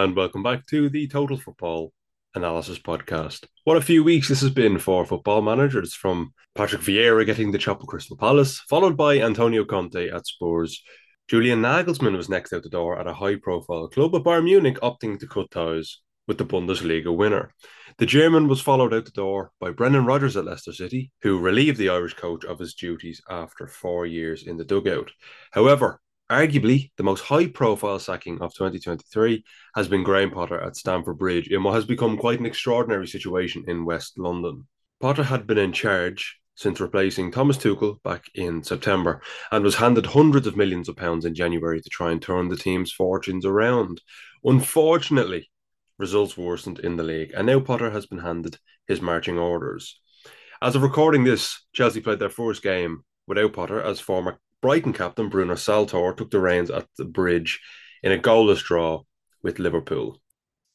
And welcome back to the Total Football Analysis Podcast. What a few weeks this has been for football managers from Patrick Vieira getting the chop at Crystal Palace, followed by Antonio Conte at Spurs. Julian Nagelsmann was next out the door at a high profile club, but Bayern Munich opting to cut ties with the Bundesliga winner. The German was followed out the door by Brendan Rodgers at Leicester City, who relieved the Irish coach of his duties after four years in the dugout. However, arguably the most high profile sacking of 2023 has been Graham Potter at Stamford Bridge in what has become quite an extraordinary situation in West London. Potter had been in charge since replacing Thomas Tuchel back in September and was handed hundreds of millions of pounds in January to try and turn the team's fortunes around. Unfortunately, results worsened in the league, and now Potter has been handed his marching orders. As of recording this, Chelsea played their first game without Potter as former Brighton captain Bruno Saltor took the reins at the bridge in a goalless draw with Liverpool.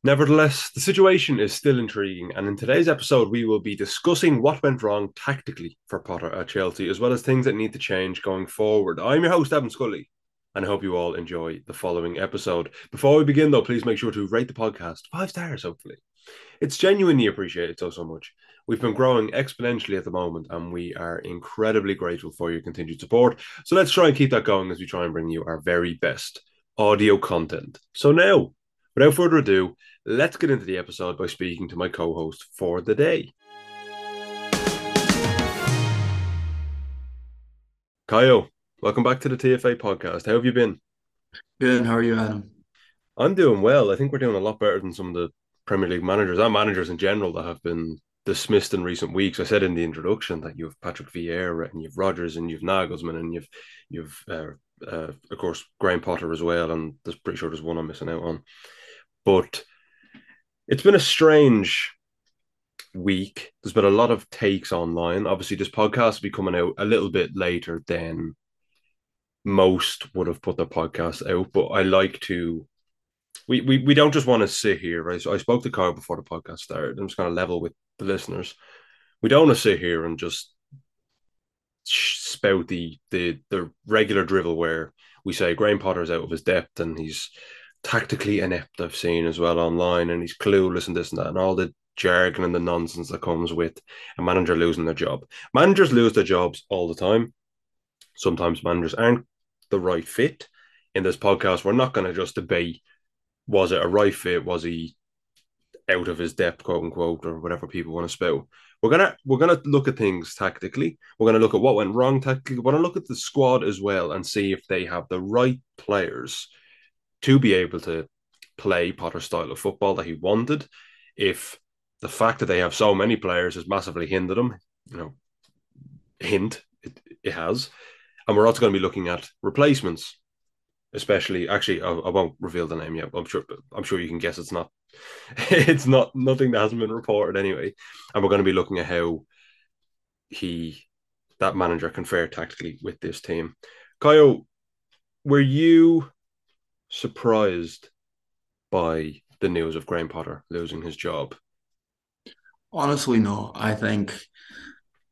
Nevertheless, the situation is still intriguing, and in today's episode, we will be discussing what went wrong tactically for Potter at Chelsea, as well as things that need to change going forward. I'm your host, Adam Scully, and I hope you all enjoy the following episode. Before we begin, though, please make sure to rate the podcast five stars, hopefully. It's genuinely appreciated so, so much. We've been growing exponentially at the moment, and we are incredibly grateful for your continued support. So let's try and keep that going as we try and bring you our very best audio content. So now, without further ado, let's get into the episode by speaking to my co host for the day. Caio, welcome back to the TFA podcast. How have you been? Good. How are you, Adam? I'm doing well. I think we're doing a lot better than some of the Premier League managers and managers in general that have been dismissed in recent weeks. I said in the introduction that you have Patrick Vieira and you've Rodgers and you've Nagelsmann and you've you've uh, uh, of course Graham Potter as well, and there's pretty sure there's one I'm missing out on. But it's been a strange week. There's been a lot of takes online. Obviously, this podcast will be coming out a little bit later than most would have put their podcast out, but I like to we, we, we don't just want to sit here, right? So I spoke to Caio before the podcast started. I'm just going to level with the listeners. We don't want to sit here and just spout the the the regular drivel where we say Graham Potter's out of his depth and he's tactically inept. I've seen as well online, and he's clueless and this and that, and all the jargon and the nonsense that comes with a manager losing their job. Managers lose their jobs all the time. Sometimes managers aren't the right fit. In this podcast, we're not going to just debate was it a right fit? Was he out of his depth, quote unquote, or whatever people want to spell. We're gonna we're gonna look at things tactically. We're gonna look at what went wrong tactically. We're gonna look at the squad as well and see if they have the right players to be able to play Potter's style of football that he wanted. If the fact that they have so many players has massively hindered them, you know, hint it, it has. And we're also going to be looking at replacements, especially. Actually, I, I won't reveal the name yet. I'm sure. I'm sure you can guess it's not it's not nothing that hasn't been reported anyway. And we're going to be looking at how he that manager can fare tactically with this team. Caio, were you surprised by the news of Graham Potter losing his job? Honestly, no. I think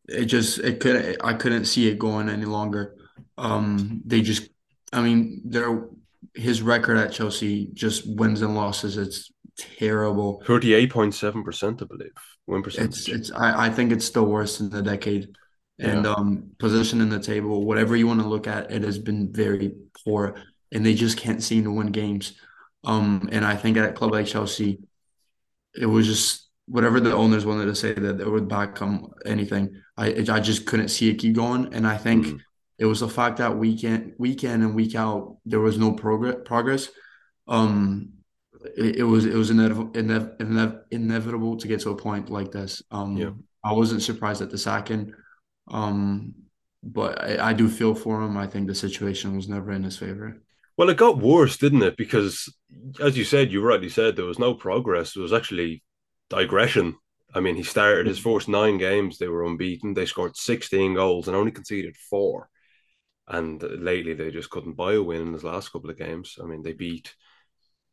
it just it could I couldn't see it going any longer. Um, they just, I mean, their his record at Chelsea just wins and losses. It's terrible. Thirty-eight point seven percent, I believe. One percent. It's it's. I, I think it's the worst in the decade. And yeah. um, position in the table, whatever you want to look at, it has been very poor, and they just can't seem to win games. Um, and I think at a club like Chelsea, it was just whatever the owners wanted to say that it would back become anything. I I just couldn't see it keep going, and I think mm. It was the fact that weekend in, week in and week out there was no progress. Progress. Um, it, it was it was inevitable, inev- inevitable to get to a point like this. Um, yeah. I wasn't surprised at the sacking, um, but I, I do feel for him. I think the situation was never in his favor. Well, it got worse, didn't it? Because, as you said, you rightly said there was no progress. There was actually digression. I mean, he started his first nine games; they were unbeaten. They scored sixteen goals and only conceded four. And lately, they just couldn't buy a win in his last couple of games. I mean, they beat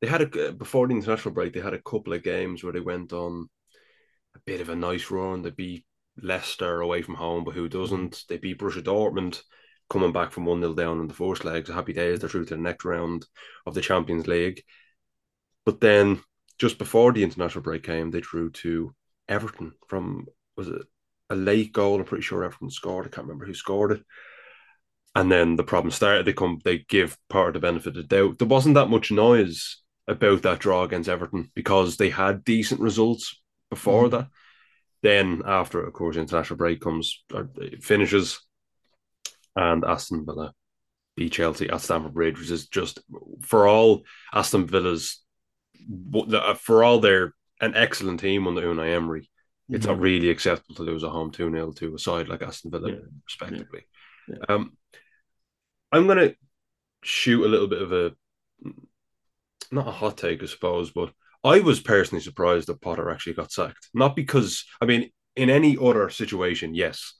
they had a before the international break. They had a couple of games where they went on a bit of a nice run. They beat Leicester away from home, but who doesn't? They beat Borussia Dortmund coming back from one 0 down in the first legs. Happy days. They're through to the next round of the Champions League. But then just before the international break came, they drew to Everton from was it a late goal? I'm pretty sure Everton scored. I can't remember who scored it. And then the problem started. They come, they give part of the benefit of the doubt. There wasn't that much noise about that draw against Everton because they had decent results before mm. that. Then after, of course, international break comes, finishes, and Aston Villa beat Chelsea at Stamford Bridge, which is just for all Aston Villa's for all their an excellent team under Unai Emery. It's mm-hmm. not really acceptable to lose a home 2 0 to a side like Aston Villa, yeah. respectively. Yeah. Um, I'm going to shoot a little bit of a not a hot take, I suppose, but I was personally surprised that Potter actually got sacked. Not because, I mean, in any other situation, yes,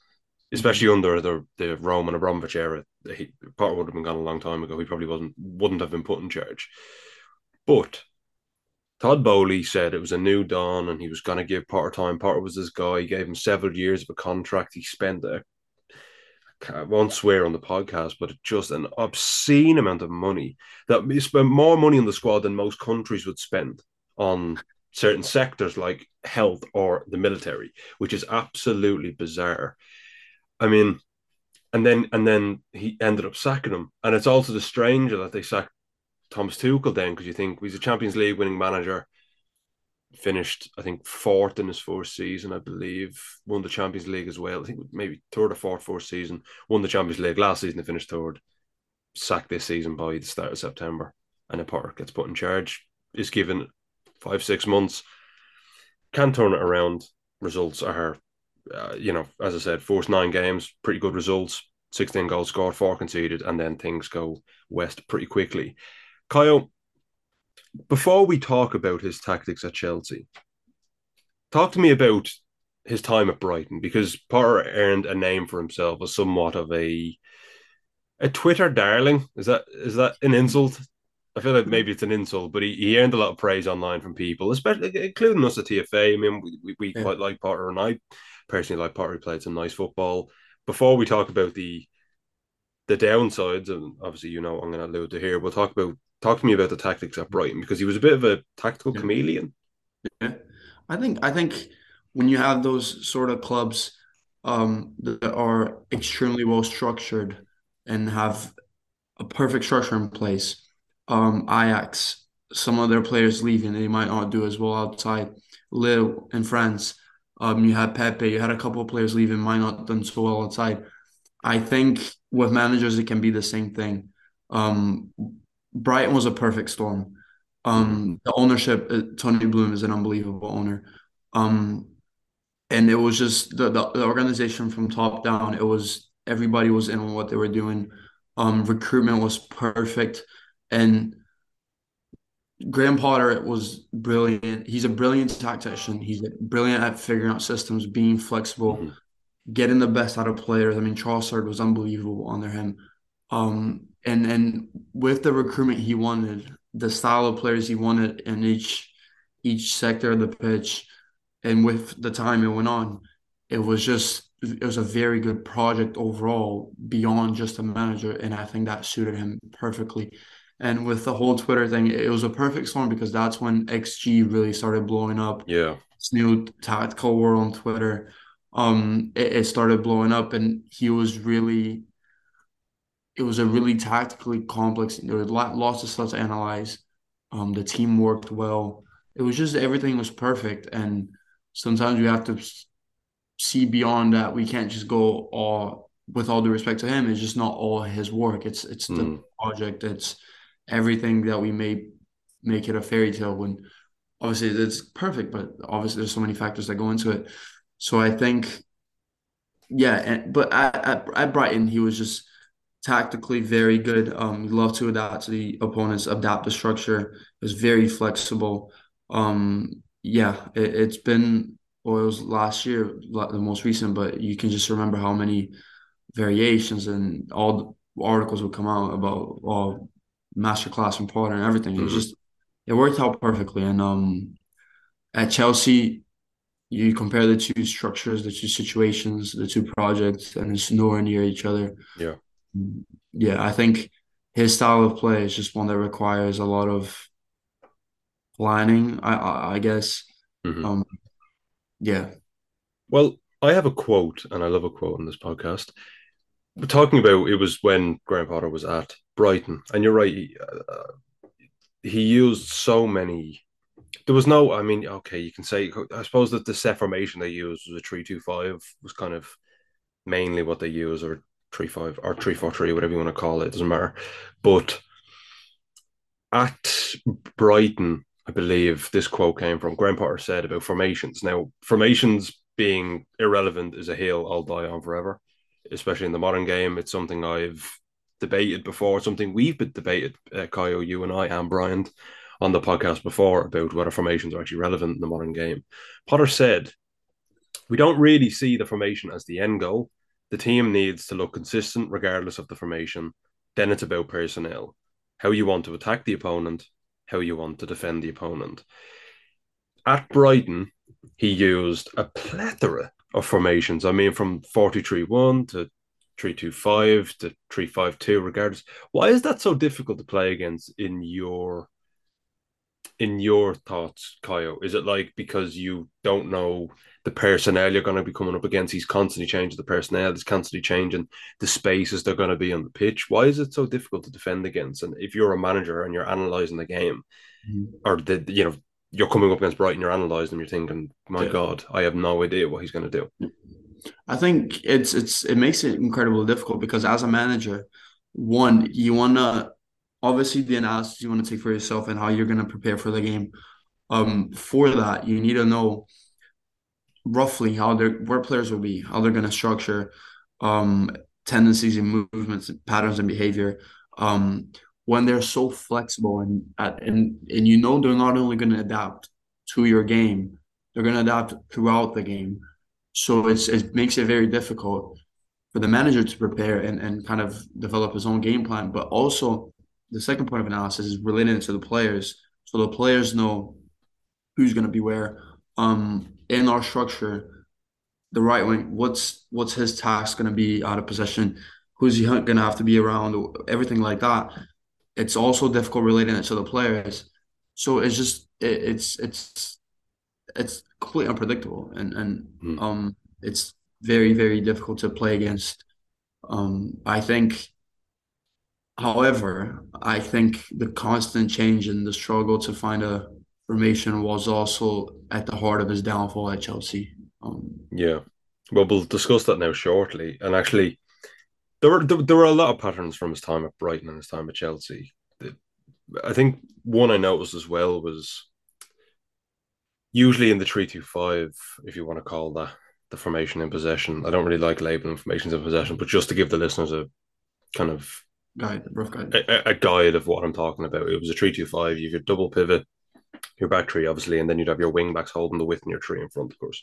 especially mm-hmm. under the the Roman Abramovich era, he, Potter would have been gone a long time ago. He probably wasn't wouldn't have been put in charge. But Todd Boehly said it was a new dawn and he was going to give Potter time. Potter was this guy. He gave him several years of a contract. He spent a I won't swear on the podcast, but just an obscene amount of money that he spent more money on the squad than most countries would spend on certain sectors like health or the military, which is absolutely bizarre. I mean, and then and then he ended up sacking him, and it's also the stranger that they sacked Thomas Tuchel then because you think he's a Champions League winning manager finished, I think, fourth in his first season, I believe. Won the Champions League as well. I think maybe third or fourth, fourth season. Won the Champions League last season. They finished third. Sacked this season by the start of September, and a Potter gets put in charge. Is given five six months. Can turn it around. Results are, uh, you know, as I said, first nine games, pretty good results. 16 goals scored, four conceded, and then things go west pretty quickly. Caio, before we talk about his tactics at Chelsea, talk to me about his time at Brighton because Potter earned a name for himself as somewhat of a a Twitter darling. Is that is that an insult? I feel like maybe it's an insult, but he, he earned a lot of praise online from people, especially including us at TFA. I mean, we, we yeah. quite like Potter, and I personally like Potter. He played some nice football. Before we talk about the the downsides, and obviously you know I'm going to allude to here, we'll talk about talk to me about the tactics at Brighton because he was a bit of a tactical yeah. chameleon. Yeah, I think I think when you have those sort of clubs um, that are extremely well structured and have a perfect structure in place, um, Ajax, some of their players leaving, they might not do as well outside. Lille in France, um, you had Pepe, you had a couple of players leaving, might not done so well outside. I think with managers, it can be the same thing. Um, Brighton was a perfect storm. Um, the ownership, uh, Tony Bloom is an unbelievable owner. Um, and it was just the, the, the organization from top down. It was everybody was in on what they were doing. Um, recruitment was perfect, and Graham Potter was brilliant. He's a brilliant tactician. He's brilliant at figuring out systems, being flexible, mm-hmm. getting the best out of players. I mean, Trossard was unbelievable under him. Um, and and with the recruitment he wanted, the style of players he wanted in each each sector of the pitch, and with the time it went on, it was just it was a very good project overall beyond just a manager, and I think that suited him perfectly. And with the whole Twitter thing, it was a perfect storm because that's when XG really started blowing up. Yeah, this new tactical war on Twitter, um, it, it started blowing up, and he was really it was a really tactically complex. There were lots of stuff to analyze. Um, the team worked well. It was just everything was perfect, and sometimes we have to see beyond that. We can't just go all with all due respect to him. It's just not all his work. It's it's mm. the project. It's everything that we may make it a fairy tale. When obviously it's perfect, but obviously there's so many factors that go into it. So I think, yeah, and, but at, at, at Brighton he was just tactically very good. Um, love to adapt to the opponents, adapt the structure. It was very flexible. Um, yeah, it, has been Oil's last year, the most recent, but you can just remember how many variations and all the articles would come out about all masterclass from Potter and everything. Mm-hmm. It was just it worked out perfectly. And um, at Chelsea, you compare the two structures, the two situations, the two projects, and it's nowhere near each other. Yeah yeah, I think his style of play is just one that requires a lot of planning. I I guess. Mhm. Um, yeah. Well, I have a quote, and I love a quote on this podcast. We're talking about it was when Graham Potter was at Brighton, and you're right. He, uh, he used so many. There was no. I mean, okay, you can say. I suppose that the set formation they used was a three-two-five. Was kind of mainly what they use, or three-five, or three-four-three, whatever you want to call it. It doesn't matter. But at Brighton, I believe this quote came from Graham Potter said about formations. Now, formations being irrelevant is a hill I'll die on forever, especially in the modern game. It's something I've debated before, something we've been debated, uh, Caio, you and I, and Brian, on the podcast before about whether formations are actually relevant in the modern game. Potter said, We don't really see the formation as the end goal. The team needs to look consistent regardless of the formation. Then it's about personnel, how you want to attack the opponent, how you want to defend the opponent. At Brighton, he used a plethora of formations. I mean, from 43 1 to 325 to 352, regardless. Why is that so difficult to play against in your in your thoughts, Caio? Is it like because you don't know the personnel you're going to be coming up against? He's constantly changing the personnel, he's constantly changing the spaces they're going to be on the pitch. Why is it so difficult to defend against? And if you're a manager and you're analysing the game, mm-hmm. or the you know you're coming up against Brighton, you're analysing them, you're thinking, my yeah. God, I have no idea what he's going to do. I think it's it's it makes it incredibly difficult because as a manager, one you want to obviously the analysis you want to take for yourself and how you're going to prepare for the game. Um, for that, you need to know roughly how their where players will be, how they're going to structure um, tendencies and movements, and patterns and behavior. Um, when they're so flexible and and and you know they're not only going to adapt to your game, they're going to adapt throughout the game. So it's it makes it very difficult for the manager to prepare and, and kind of develop his own game plan. But also the second point of analysis is related to the players. So the players know who's going to be where. Um, in our structure, the right wing, what's what's his task going to be out of possession? Who's he going to have to be around? Everything like that it's also difficult relating it to the players. So it's just it, it's it's it's completely unpredictable and and mm. um it's very very difficult to play against. Um, I think, however, I think the constant change and the struggle to find a formation was also at the heart of his downfall at Chelsea. Um, yeah, well, we'll discuss that now shortly. And actually, there were there, there, were a lot of patterns from his time at Brighton and his time at Chelsea. I think one I noticed as well was usually in the three two five, if you want to call that the formation in possession. I don't really like labeling formations in possession, but just to give the listeners a kind of guide, rough guide, a, a guide of what I'm talking about. It was a three two five. You could double pivot your back three, obviously, and then you'd have your wing backs holding the width in your tree in front, of course.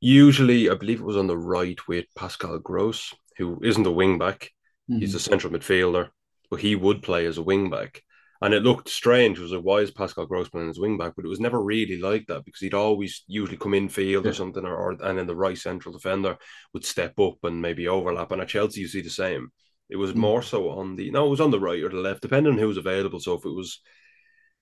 Usually, I believe it was on the right with Pascal Gross, who isn't a wing back. Mm-hmm. He's a central midfielder, but he would play as a wing back. And it looked strange. It was like, why is Pascal Grossman his wing back? But it was never really like that because he'd always usually come in field yeah. or something, or, or and then the right central defender would step up and maybe overlap. And at Chelsea, you see the same. It was mm. more so on the no, it was on the right or the left, depending on who was available. So if it was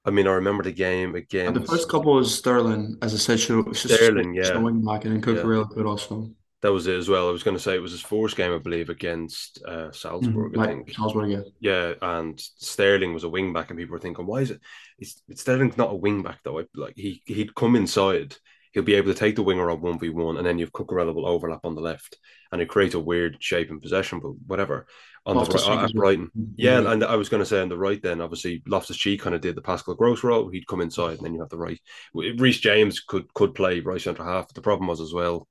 I mean, I remember the game again. And the first couple was Sterling, as I said, Sterling, yeah, back, and then Cucurella yeah. could also. That was it as well. I was going to say it was his first game, I believe, against uh, Salzburg. Mm, I think Salzburg, yeah, yeah. And Sterling was a wing back, and people were thinking, "Why is it? It's, it's Sterling's not a wing back though. Like he he'd come inside, he'll be able to take the winger on one v one, and then you've Cucurella will overlap on the left, and it creates a weird shape in possession. But whatever, on Loftus the right, at Brighton. Yeah, yeah, and I was going to say on the right then, obviously Loftus Cheek kind of did the Pascal Gross role. He'd come inside, and then you have the right. Reece James could could play right centre half. But the problem was as well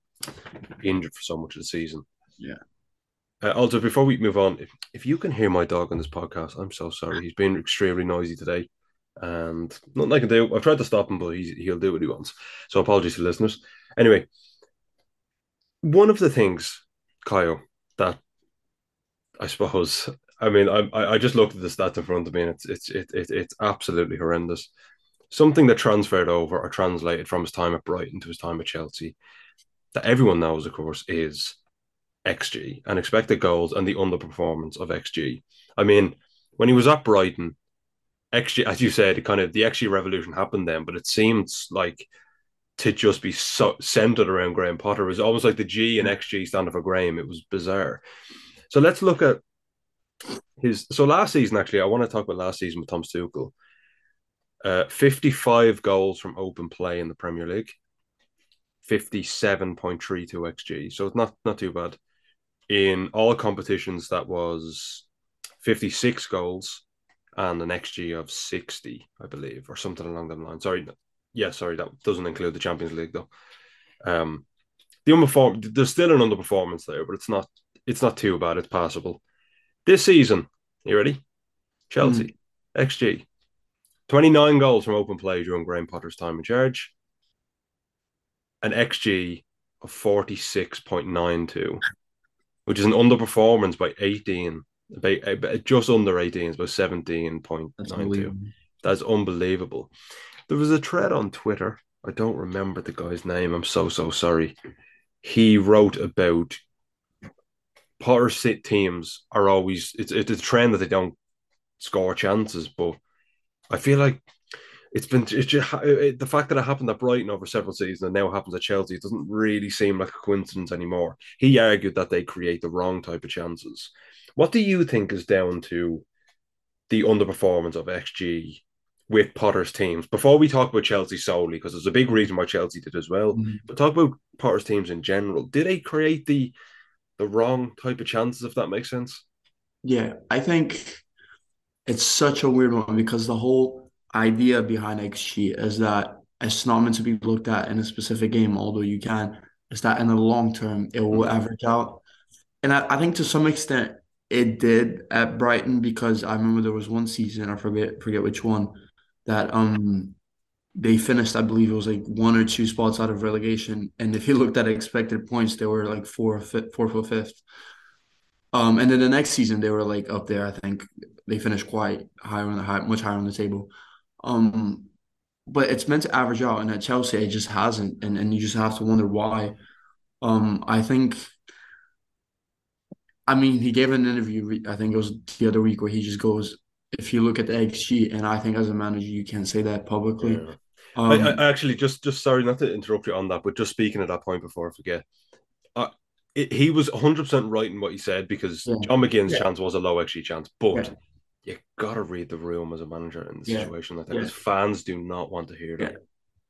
injured for so much of the season. Yeah. Uh, also, before we move on, if, if you can hear my dog on this podcast, I'm so sorry. He's been extremely noisy today, and nothing I can do. I've tried to stop him, but he'll do what he wants. So apologies to listeners. Anyway, one of the things, Caio, that I suppose. I mean, I I just looked at the stats in front of me, and it's it's it, it, it's absolutely horrendous. Something that transferred over or translated from his time at Brighton to his time at Chelsea, that everyone knows, of course, is XG and expected goals and the underperformance of XG. I mean, when he was at Brighton, XG, as you said, kind of the XG revolution happened then, but it seems like to just be so centered around Graham Potter. It was almost like the G and XG standing for Graham. It was bizarre. So let's look at his. So last season, actually, I want to talk about last season with Tom Tuchel. Uh, 55 goals from open play in the Premier League, 57.32 XG. So it's not not too bad. In all competitions, that was 56 goals and an XG of 60, I believe, or something along that line. Sorry, yeah, sorry, that doesn't include the Champions League though. Um, the underperform there's still an underperformance there, but it's not it's not too bad. It's passable. This season, you ready? Chelsea, mm. XG, 29 goals from open play during Graham Potter's time in charge, an XG of 46.92, which is an underperformance by 18, about, just under 18, it's about 17.92. That's unbelievable. There was a thread on Twitter. I don't remember the guy's name. I'm so so sorry. He wrote about Potter sit teams are always it's it's a trend that they don't score chances, but I feel like it's been it's just, it, the fact that it happened at Brighton over several seasons and now happens at Chelsea. It doesn't really seem like a coincidence anymore. He argued that they create the wrong type of chances. What do you think is down to the underperformance of XG with Potter's teams. Before we talk about Chelsea solely, because there's a big reason why Chelsea did as well, mm-hmm. but talk about Potter's teams in general. Did they create the the wrong type of chances, if that makes sense? Yeah, I think it's such a weird one because the whole idea behind XG is that it's not meant to be looked at in a specific game, although you can. Is that in the long term it will mm-hmm. average out, and I, I think to some extent it did at Brighton because I remember there was one season I forget forget which one that um they finished, I believe it was like one or two spots out of relegation. And if you looked at expected points, they were like four, or fifth. Um, and then the next season they were like up there. I think they finished quite higher on the high, much higher on the table. Um, but it's meant to average out, and at Chelsea it just hasn't, and and you just have to wonder why. Um, I think. I mean, he gave an interview. I think it was the other week where he just goes, if you look at the XG, and I think as a manager you can say that publicly. Yeah. Um, I, I, actually just just sorry not to interrupt you on that, but just speaking at that point before I forget, uh, it, he was 100 percent right in what he said because yeah. John McGinn's yeah. chance was a low XG chance, but you gotta read the room as a manager in the situation like that because fans do not want to hear that.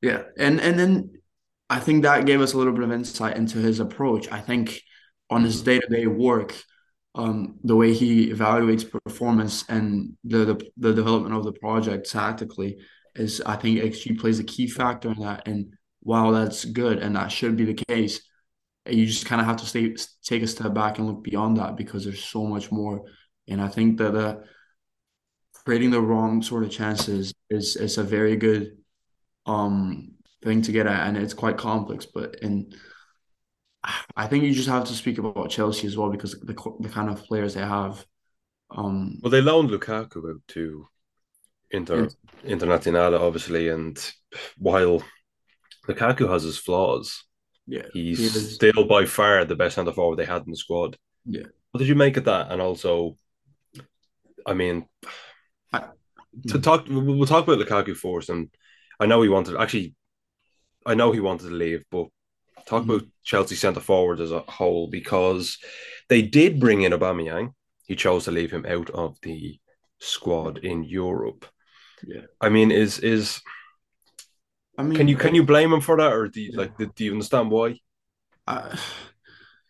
Yeah, and and then I think that gave us a little bit of insight into his approach. I think on his day to day work, um, the way he evaluates performance and the, the, the development of the project tactically is I think XG plays a key factor in that. And while that's good and that should be the case, you just kind of have to stay take a step back and look beyond that because there's so much more. And I think that uh, creating the wrong sort of chances is is a very good um thing to get at, and it's quite complex. But in I think you just have to speak about Chelsea as well because the the kind of players they have. Um, well, they loaned Lukaku out to Inter yeah. Internazionale, obviously, and while Lukaku has his flaws, yeah, he's he still by far the best centre forward they had in the squad. Yeah, what did you make of that? And also, I mean, I, to hmm. talk, we'll talk about Lukaku first, and I know he wanted actually, I know he wanted to leave, but talk mm-hmm. about Chelsea centre forward as a whole because they did bring in Aubameyang. He chose to leave him out of the squad in Europe. Yeah, I mean, is is I mean, can you can you blame him for that, or do you, yeah. like do you understand why? Uh,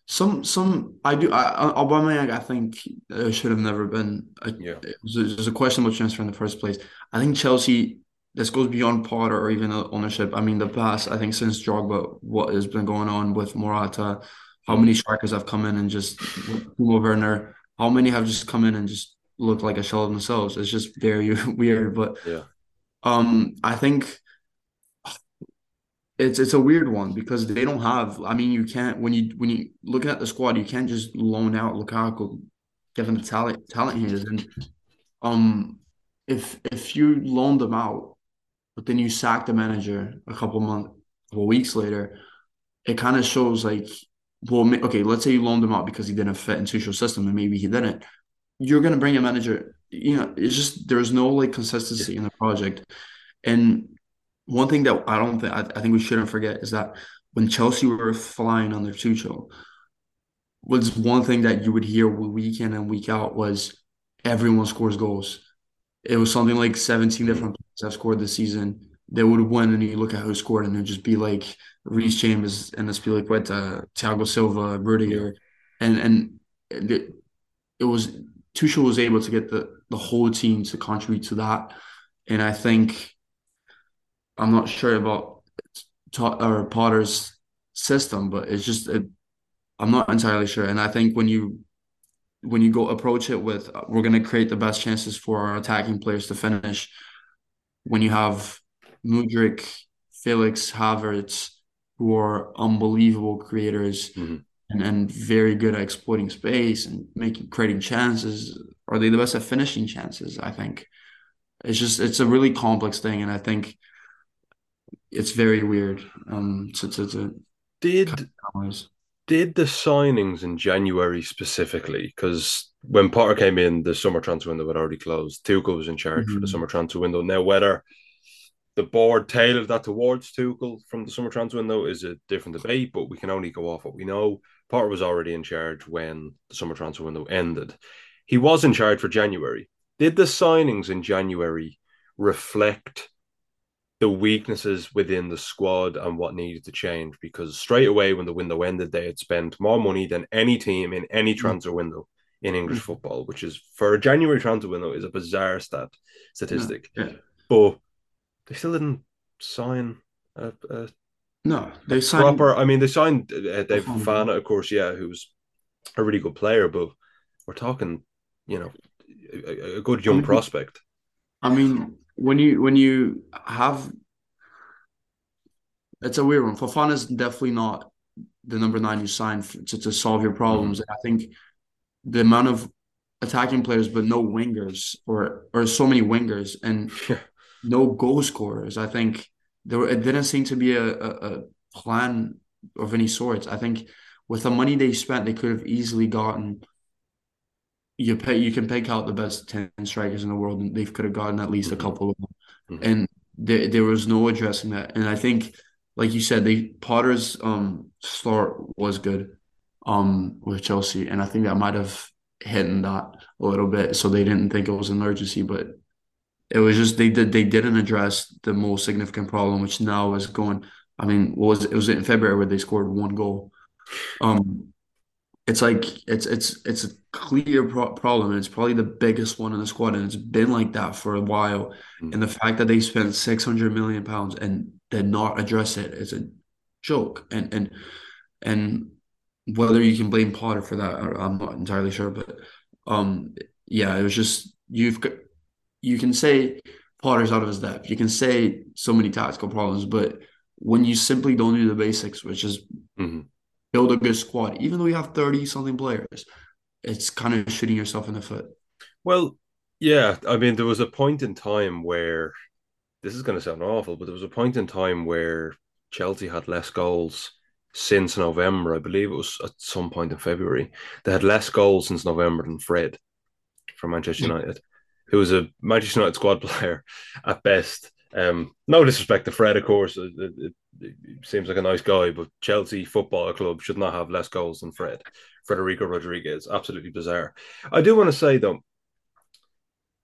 some some I do. I, Aubameyang, I think uh, should have never been. A, yeah, it was, a, it was a questionable transfer in the first place. I think Chelsea this goes beyond Potter or even ownership. I mean, the past, I think since Drogba, what has been going on with Morata, how many strikers have come in and just Timo Werner, how many have just come in and just looked like a shell of themselves. It's just very weird. But yeah, um, I think it's it's a weird one because they don't have. I mean, you can't when you when you look at the squad, you can't just loan out Lukaku, given the talent talent he is, and um, if if you loan them out but then you sack the manager a couple months, couple weeks later, it kind of shows like, well, okay, let's say you loaned him out because he didn't fit into your system, and maybe he didn't. You're gonna bring a manager you know, it's just there's no like consistency in the project. And one thing that I don't think I, I think we shouldn't forget is that when Chelsea were flying under Tuchel, was one thing that you would hear week in and week out was everyone scores goals. It was something like 17 mm-hmm. different players have scored this season. They would win, and you look at who scored, and it'd just be like Reece James and Azpilicueta, uh, Thiago Silva, Rudiger, and and it, it was Tuchel was able to get the the whole team to contribute to that, and I think I'm not sure about or Potter's system, but it's just it, I'm not entirely sure, and I think when you when you go approach it with we're going to create the best chances for our attacking players to finish, when you have Mudryk, Felix, Havertz, who are unbelievable creators mm-hmm. and, and very good at exploiting space and making creating chances. Are they the best at finishing chances? I think it's just it's a really complex thing, and I think it's very weird. Um, to to, to did did the signings in January specifically because when Potter came in, the summer transfer window had already closed. Tuchel was in charge mm-hmm. for the mm-hmm. summer transfer window. Now whether the board tailored that towards Tuchel from the summer transfer window is a different debate, but we can only go off what we know. Potter was already in charge when the summer transfer window ended. He was in charge for January. Did the signings in January reflect the weaknesses within the squad and what needed to change? Because straight away when the window ended, they had spent more money than any team in any mm. transfer window in English mm. football, which is for a January transfer window is a bizarre stat statistic. Yeah. But they still didn't sign a, a no, they signed proper. I mean, they signed uh, Dave Fofana, of course, yeah, who's a really good player, but we're talking, you know, a, a good young I mean, prospect. I mean, when you when you have, it's a weird one. Fofana is definitely not the number nine you signed to, to solve your problems. Mm-hmm. I think the amount of attacking players, but no wingers, or or so many wingers, and no goal scorers. I think there it didn't seem to be a, a, a plan of any sorts. I think with the money they spent, they could have easily gotten. You pay. You can pick out the best ten strikers in the world, and they could have gotten at least mm-hmm. a couple of them. Mm-hmm. And there, there was no addressing that. And I think, like you said, they Potter's um start was good, um with Chelsea, and I think that might have hidden that a little bit, so they didn't think it was an emergency. But it was just they did they didn't address the most significant problem, which now is going. I mean, was it was in February where they scored one goal. Um, it's like it's it's it's a clear pro- problem. And it's probably the biggest one in the squad, and it's been like that for a while. Mm-hmm. And the fact that they spent six hundred million pounds and did not address it is a joke. And and and whether you can blame Potter for that, I'm not entirely sure. But um, yeah, it was just you've got you can say Potter's out of his depth. You can say so many tactical problems, but when you simply don't do the basics, which is mm-hmm. Build a good squad, even though you have 30 something players, it's kind of shooting yourself in the foot. Well, yeah. I mean, there was a point in time where this is going to sound awful, but there was a point in time where Chelsea had less goals since November. I believe it was at some point in February. They had less goals since November than Fred from Manchester mm. United who was a Manchester United squad player at best. Um, no disrespect to Fred, of course. It, it, it, seems like a nice guy, but Chelsea Football Club should not have less goals than Fred. Federico Rodriguez, absolutely bizarre. I do want to say though,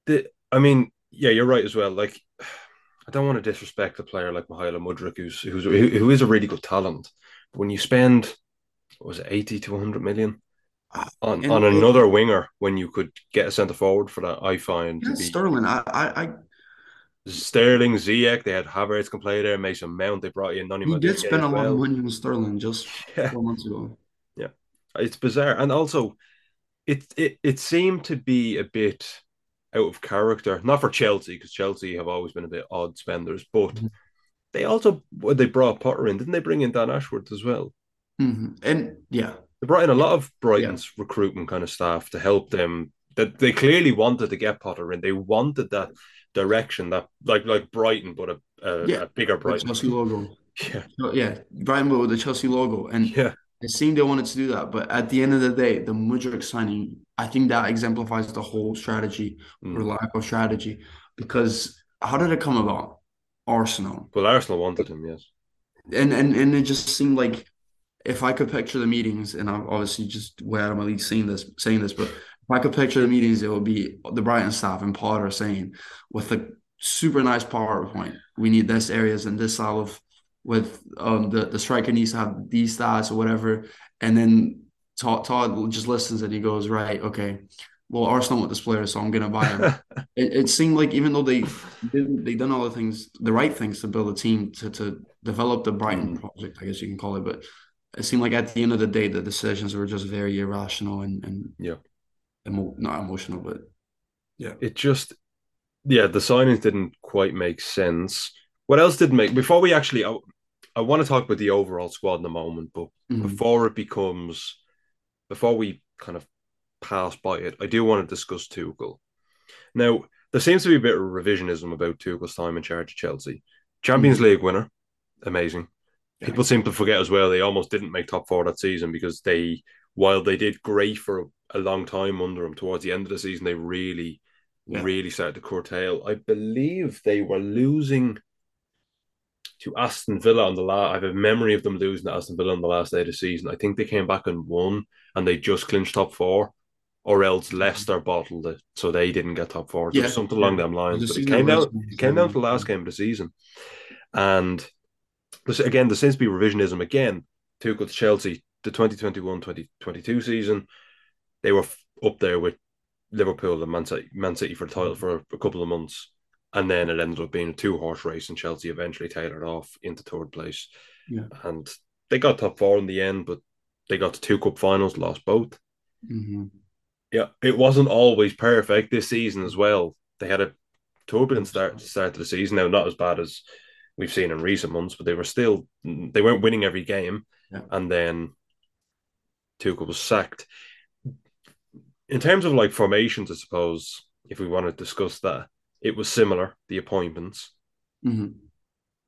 the I mean, yeah, you're right as well. Like, I don't want to disrespect a player like Mykhailo Mudryk, who's who's who is a really good talent. But when you spend, was it eighty to one hundred million uh, on, and on another winger when you could get a centre forward for that. I find yeah, Sterling. I, I, I Sterling, Ziyech, they had Havertz can play there. Mason Mount, they brought in. Noni he did spend a lot of money on Sterling just yeah. four months ago. Yeah, it's bizarre, and also it it it seemed to be a bit out of character, not for Chelsea because Chelsea have always been a bit odd spenders, but mm-hmm. they also they brought Potter in, didn't they? Bring in Dan Ashworth as well, mm-hmm. and yeah, they brought in a lot of Brighton's yeah. recruitment kind of staff to help them. That they clearly wanted to get Potter in. They wanted that direction, that like like Brighton, but a, a, yeah, a bigger Brighton. Chelsea logo. Yeah, yeah, Brighton with the Chelsea logo, and yeah, It seemed they wanted to do that, but at the end of the day, the Mudryk signing, I think that exemplifies the whole strategy mm. or lack of strategy. Because how did it come about? Arsenal. Well, Arsenal wanted him, yes. And and and it just seemed like if I could picture the meetings, and I'm obviously just way out of my league saying this, saying this, but I could picture the meetings, it would be the Brighton staff and Potter saying, with a super nice PowerPoint, we need this areas and this style of with um the the striker needs to have these stats or whatever, and then Todd, Todd just listens and he goes, right, okay, well Arsenal want this player, so I'm gonna buy him. it, it, seemed like even though they did, they done all the things, the right things to build a team to to develop the Brighton mm-hmm. project, I guess you can call it, but it seemed like at the end of the day the decisions were just very irrational and and yeah, emo- not emotional, but yeah, it just yeah the signings didn't quite make sense. What else didn't make before we actually? I, I want to talk about the overall squad in a moment, but mm-hmm. before it becomes, before we kind of pass by it, I do want to discuss Tuchel. Now, there seems to be a bit of revisionism about Tuchel's time in charge of Chelsea. Champions mm-hmm. League winner, amazing. Yeah. People seem to forget as well they almost didn't make top four that season because they, while they did great for a, long time under him, towards the end of the season they really, yeah. really started to curtail. I believe they were losing to Aston Villa on the last. I have a memory of them losing to Aston Villa on the last day of the season. I think they came back and won, and they just clinched top four, or else Leicester bottled it, so they didn't get top four. Yeah, something along them lines. But it came down. It came down to the last game of the season, and again, there seems to be revisionism again. Tuchel's Chelsea, the 2021-2022 season, they were up there with Liverpool and Man City, Man City for the title for a couple of months and then it ended up being a two horse race, and Chelsea eventually tailored off into third place. Yeah. And they got top four in the end, but they got to two cup finals, lost both. Mm-hmm. Yeah, it wasn't always perfect this season as well. They had a turbulent start start to the season. Now, not as bad as we've seen in recent months, but they were still they weren't winning every game. Yeah. And then Tuchel was sacked. In terms of like formations, I suppose, if we want to discuss that, it was similar, the appointments. Mm-hmm.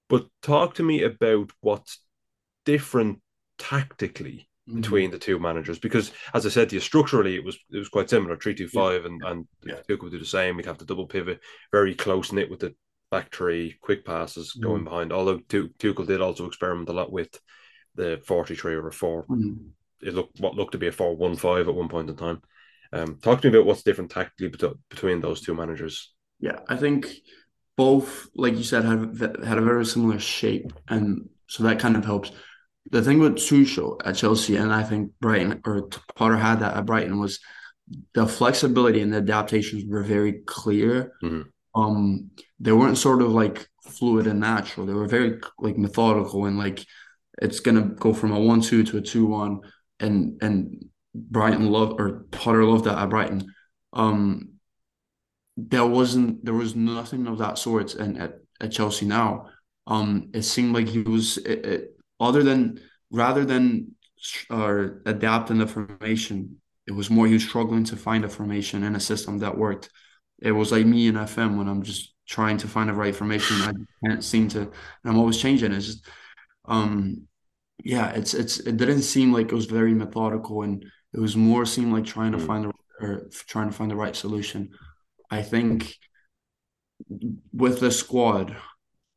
But talk to me about what's different tactically mm-hmm. between the two managers, because as I said to you, structurally it was it was quite similar, three two five, and and yeah. Would do the same. We'd have the double pivot, very close knit with the back three, quick passes mm-hmm. going behind. Although Tuchel did also experiment a lot with the forty three or a 4 mm-hmm. It looked what looked to be a four one five at one point in time. Um, talk to me about what's different tactically between those two managers. Yeah, I think both, like you said, had had a very similar shape, and so that kind of helps. The thing with Tuchel at Chelsea, and I think Brighton or Potter had that at Brighton was the flexibility and the adaptations were very clear. Mm-hmm. Um, they weren't sort of like fluid and natural. They were very like methodical and like it's gonna go from a one-two to a two-one, and and Brighton loved or Potter loved that at Brighton. Um, there wasn't there was nothing of that sort and at, at Chelsea now. Um, it seemed like he was it, it, other than rather than uh, adapting the formation, it was more he was struggling to find a formation and a system that worked. It was like me in FM when I'm just trying to find the right formation. I can't seem to, I'm always changing. It's just, um, yeah, it's it's it didn't seem like it was very methodical, and it was more seemed like trying to mm. find the or trying to find the right solution. I think with the squad,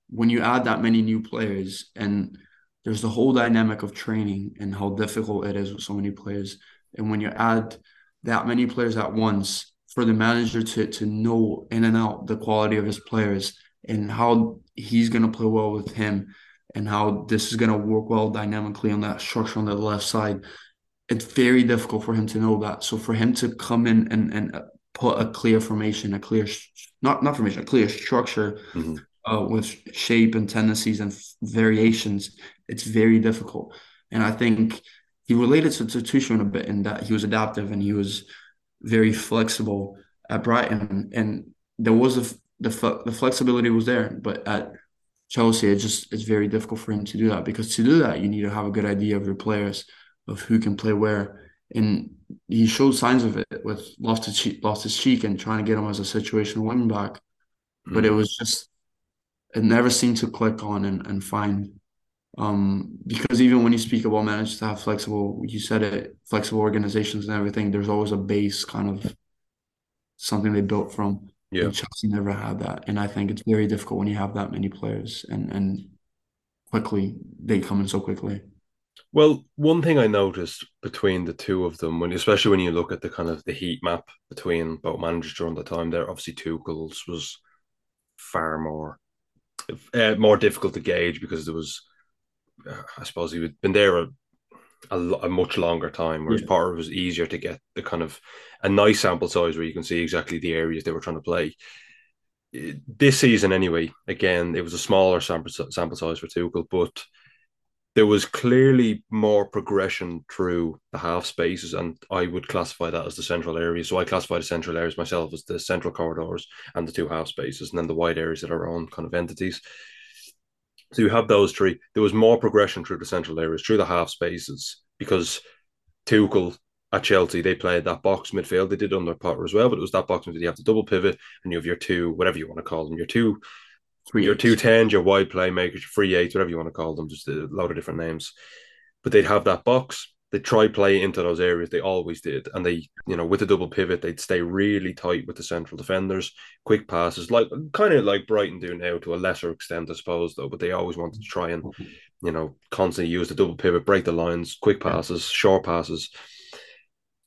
when you add that many new players and there's the whole dynamic of training and how difficult it is with so many players. And when you add that many players at once, for the manager to to know in and out the quality of his players and how he's gonna play well with him and how this is gonna work well dynamically on that structure on the left side, it's very difficult for him to know that. So for him to come in and and put a clear formation, a clear not not formation, a clear structure mm-hmm. uh, with shape and tendencies and f- variations. It's very difficult, and I think he related to, to Tuchel a bit in that he was adaptive and he was very flexible at Brighton, and there was a, the the flexibility was there, but at Chelsea, it just it's very difficult for him to do that because to do that you need to have a good idea of your players, of who can play where, and he showed signs of it with Loftus-Cheek, lost his cheek, and trying to get him as a situational wing back. Mm. But it was just it never seemed to click on and, and find Um, because even when you speak about managers to have flexible, you said it, flexible organizations and everything, there's always a base kind of something they built from. Yeah. And Chelsea never had that. And I think it's very difficult when you have that many players and and quickly they come in so quickly. Well, one thing I noticed between the two of them, when especially when you look at the kind of the heat map between both managers during the time, there obviously Tuchel's was far more uh, more difficult to gauge because there was, uh, I suppose, he had been there a, a, a much longer time, whereas yeah. Potter was easier to get the kind of a nice sample size where you can see exactly the areas they were trying to play. This season, anyway, again, it was a smaller sample, sample size for Tuchel, but there was clearly more progression through the half spaces, and I would classify that as the central areas. So I classify the central areas myself as the central corridors and the two half spaces, and then the wide areas that are own kind of entities. So you have those three. There was more progression through the central areas, through the half spaces, because Tuchel at Chelsea, they played that box midfield. They did under Potter as well, but it was that box midfield. You have the double pivot, and you have your two, whatever you want to call them, your two Free your two tens, your wide playmakers, your free eights, whatever you want to call them, just a load of different names. But they'd have that box. They try play into those areas. They always did, and they, you know, with the double pivot, they'd stay really tight with the central defenders. Quick passes, like kind of like Brighton do now to a lesser extent, I suppose, though. But they always wanted to try and, you know, constantly use the double pivot, break the lines, quick passes, short passes.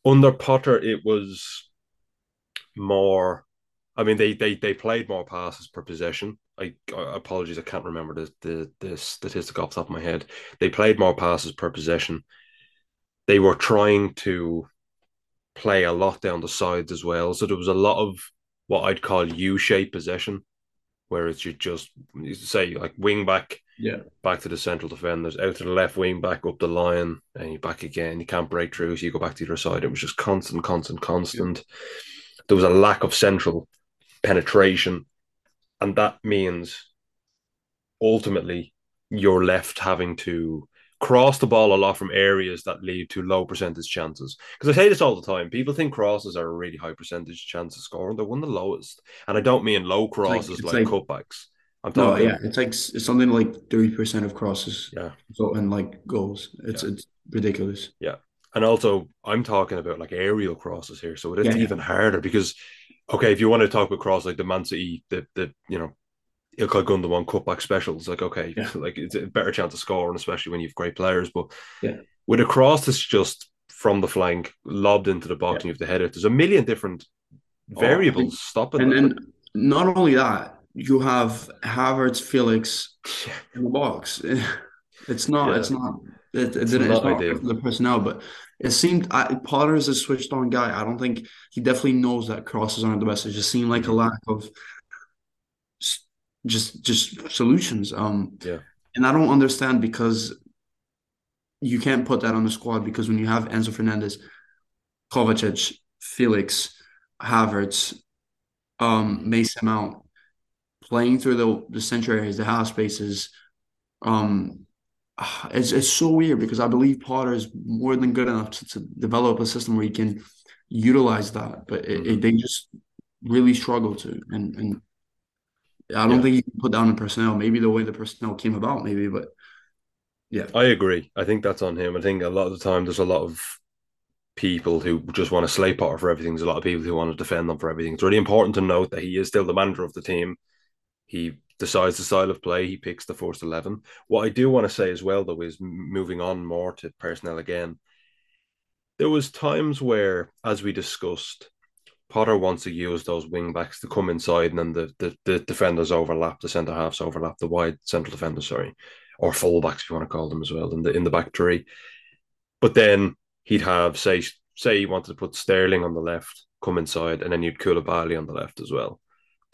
Under Potter, it was more. I mean, they they they played more passes per possession I, I apologies, I can't remember the, the the statistic off the top of my head. They played more passes per possession. They were trying to play a lot down the sides as well. So there was a lot of what I'd call U-shaped possession, where whereas you just you say like wing back, yeah, back to the central defenders, out to the left wing back up the line, and you back again. You can't break through, so you go back to the other side. It was just constant, constant, constant. Yeah. There was a lack of central penetration and that means ultimately you're left having to cross the ball a lot from areas that lead to low percentage chances. Because I say this all the time, people think crosses are a really high percentage chance of scoring. They're one of the lowest, and I don't mean low crosses like, like, like, cutbacks. I'm talking. No, yeah, it's like it's something like thirty percent of crosses. Yeah. So and like goals, it's yeah. it's ridiculous. Yeah, and also I'm talking about like aerial crosses here, so it's yeah, even yeah. harder because okay, if you want to talk about cross like the Man City, the the you know Ilkay Gundogan cutback specials, like okay, yeah. like it's a better chance of scoring, especially when you've great players. But yeah, with a cross that's just from the flank, lobbed into the box, yeah. and you have to head it. There's a million different oh, variables oh, stopping. And then not only that, you have Havertz, Felix in the box. It's not. It's not. It, it it's, not, it's not the personnel, but it seemed I, Potter is a switched on guy. I don't think he definitely knows that crosses aren't the best. It just seemed like a mm-hmm. lack of just just solutions. Um, yeah, and I don't understand because you can't put that on the squad because when you have Enzo Fernandez, Kovacic, Felix, Havertz, um, Mason Mount playing through the the center areas, the half spaces, um, it's it's so weird because I believe Potter is more than good enough to, to develop a system where he can utilize that, but it, it, mm-hmm. they just really struggle to. And and I don't yeah. think you can put down the personnel. Maybe the way the personnel came about, maybe, but yeah, I agree. I think that's on him. I think a lot of the time there's a lot of people who just want to slay Potter for everything. There's a lot of people who want to defend them for everything. It's really important to note that he is still the manager of the team. He decides the style of play, he picks the first 11. What I do want to say as well, though, is moving on more to personnel again. There was times where, as we discussed, Potter wants to use those wing backs to come inside and then the, the, the defenders overlap, the centre halves overlap, the wide central defenders, sorry, or fullbacks if you want to call them as well, in the in the back three. But then he'd have say say he wanted to put Sterling on the left, come inside, and then you'd Koulibaly on the left as well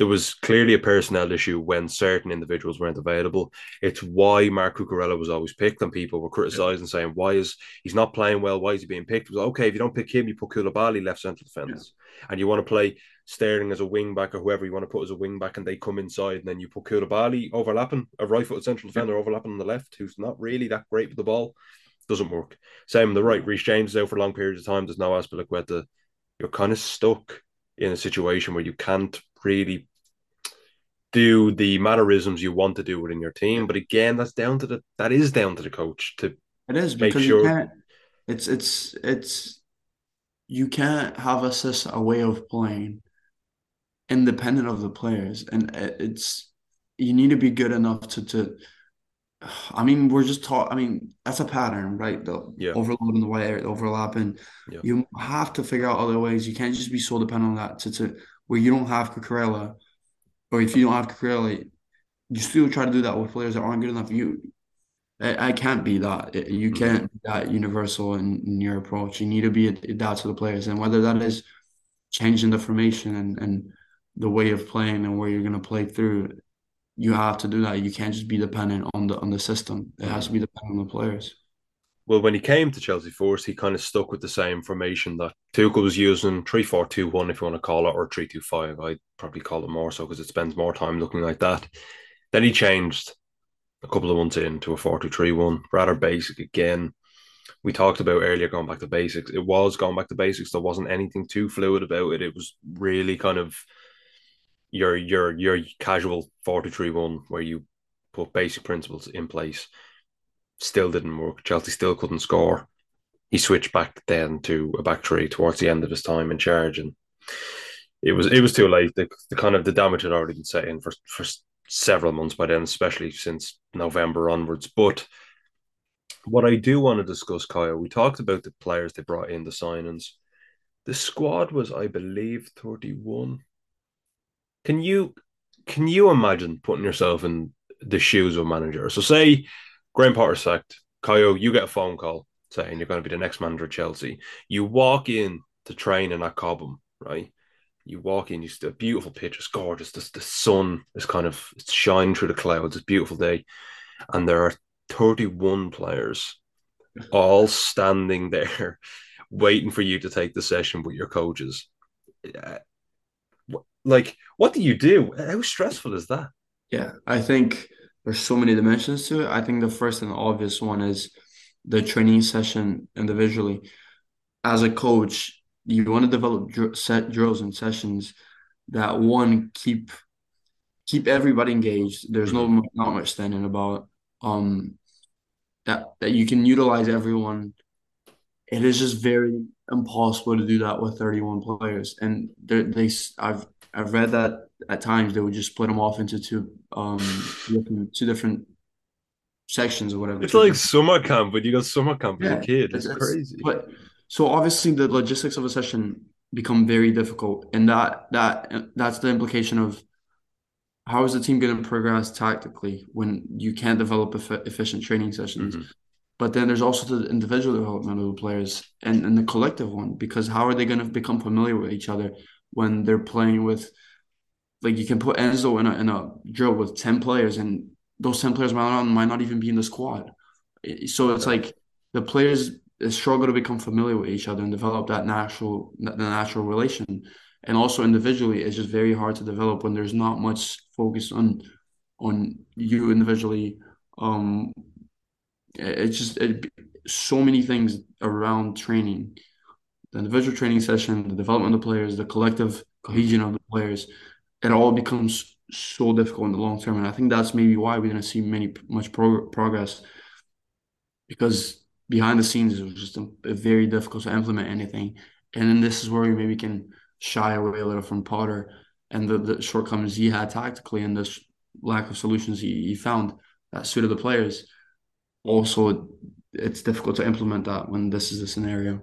there was clearly a personnel issue when certain individuals weren't available. It's why Marc Cucurella was always picked, and people were criticizing, yeah. saying, "Why is he's not playing well? Why is he being picked?" It was okay if you don't pick him, you put Koulibaly left central defence, yeah. and you want to play Sterling as a wing back or whoever you want to put as a wing back, and they come inside, and then you put Koulibaly overlapping a right footed central defender yeah. overlapping on the left, who's not really that great with the ball. Doesn't work. Same on the right. Reece James is out for long periods of time. There's no Azpilicueta. You're kind of stuck in a situation where you can't really do the mannerisms you want to do within your team. But again, that's down to the that is down to the coach to it is because sure... you can't. It's it's it's you can't have a system, a way of playing independent of the players, and it's you need to be good enough to to. I mean, we're just taught. I mean, that's a pattern, right? The yeah. overloading the white area, overlapping. Yeah. You have to figure out other ways. You can't just be so dependent on that to, to where you don't have Cucurella, or if you don't have Cucurella, you still try to do that with players that aren't good enough. You, I, I can't be that. You mm-hmm. can't be that universal in, in your approach. You need to be that to the players, and whether that is changing the formation and and the way of playing and where you're going to play through you have to do that. You can't just be dependent on the on the system. It has to be dependent on the players. Well, when he came to Chelsea first, he kind of stuck with the same formation that Tuchel was using, 3-4-2-1 if you want to call it, or 3-2-5. I'd probably call it more so because it spends more time looking like that. Then he changed a couple of months into a 4-2-3-1, rather basic again. We talked about earlier going back to basics. It was going back to basics. There wasn't anything too fluid about it. It was really kind of – your your your casual 4-3-1 where you put basic principles in place still didn't work. Chelsea still couldn't score. He switched back then to a back three towards the end of his time in charge, and it was it was too late. The, the kind of the damage had already been set in for for several months by then, especially since November onwards. But what I do want to discuss, Caio, we talked about the players they brought in, the signings. The squad was, I believe, 31. Can you can you imagine putting yourself in the shoes of a manager? So say Graham Potter sacked, Caio, you get a phone call saying you're going to be the next manager of Chelsea. You walk in to train in that Cobham, right? You walk in, you see a beautiful pitch, it's gorgeous. The, the sun is kind of shining through the clouds, it's a beautiful day. And there are 31 players all standing there waiting for you to take the session with your coaches like what do you do how stressful is that yeah i think there's so many dimensions to it. I think the first and obvious one is the training session individually. As a coach you want to develop set drills and sessions that one keep keep everybody engaged. There's no mm-hmm. not much standing about um that that you can utilize everyone. It is just very impossible to do that with 31 players. And they i've I've read that at times they would just split them off into two um different, two different sections or whatever. It's like summer camp but you go summer camp yeah, as a kid. It's, it's crazy. But so obviously the logistics of a session become very difficult, and that that that's the implication of how is the team going to progress tactically when you can't develop efficient training sessions. Mm-hmm. But then there's also the individual development of the players and, and the collective one because how are they going to become familiar with each other? When they're playing with like you can put Enzo in a in a drill with 10 players and those 10 players might not, might not even be in the squad. So it's like the players struggle to become familiar with each other and develop that natural the natural relation. And also individually, it's just very hard to develop when there's not much focus on on you individually. Um, it's just it, so many things around training the individual training session, the development of the players, the collective cohesion of the players, it all becomes so difficult in the long term. And I think that's maybe why we didn't see many much pro- progress because behind the scenes it was just a, a very difficult to implement anything. And then this is where we maybe can shy away a little from Potter and the, the shortcomings he had tactically and the lack of solutions he, he found that suited the players. Also, it's difficult to implement that when this is the scenario.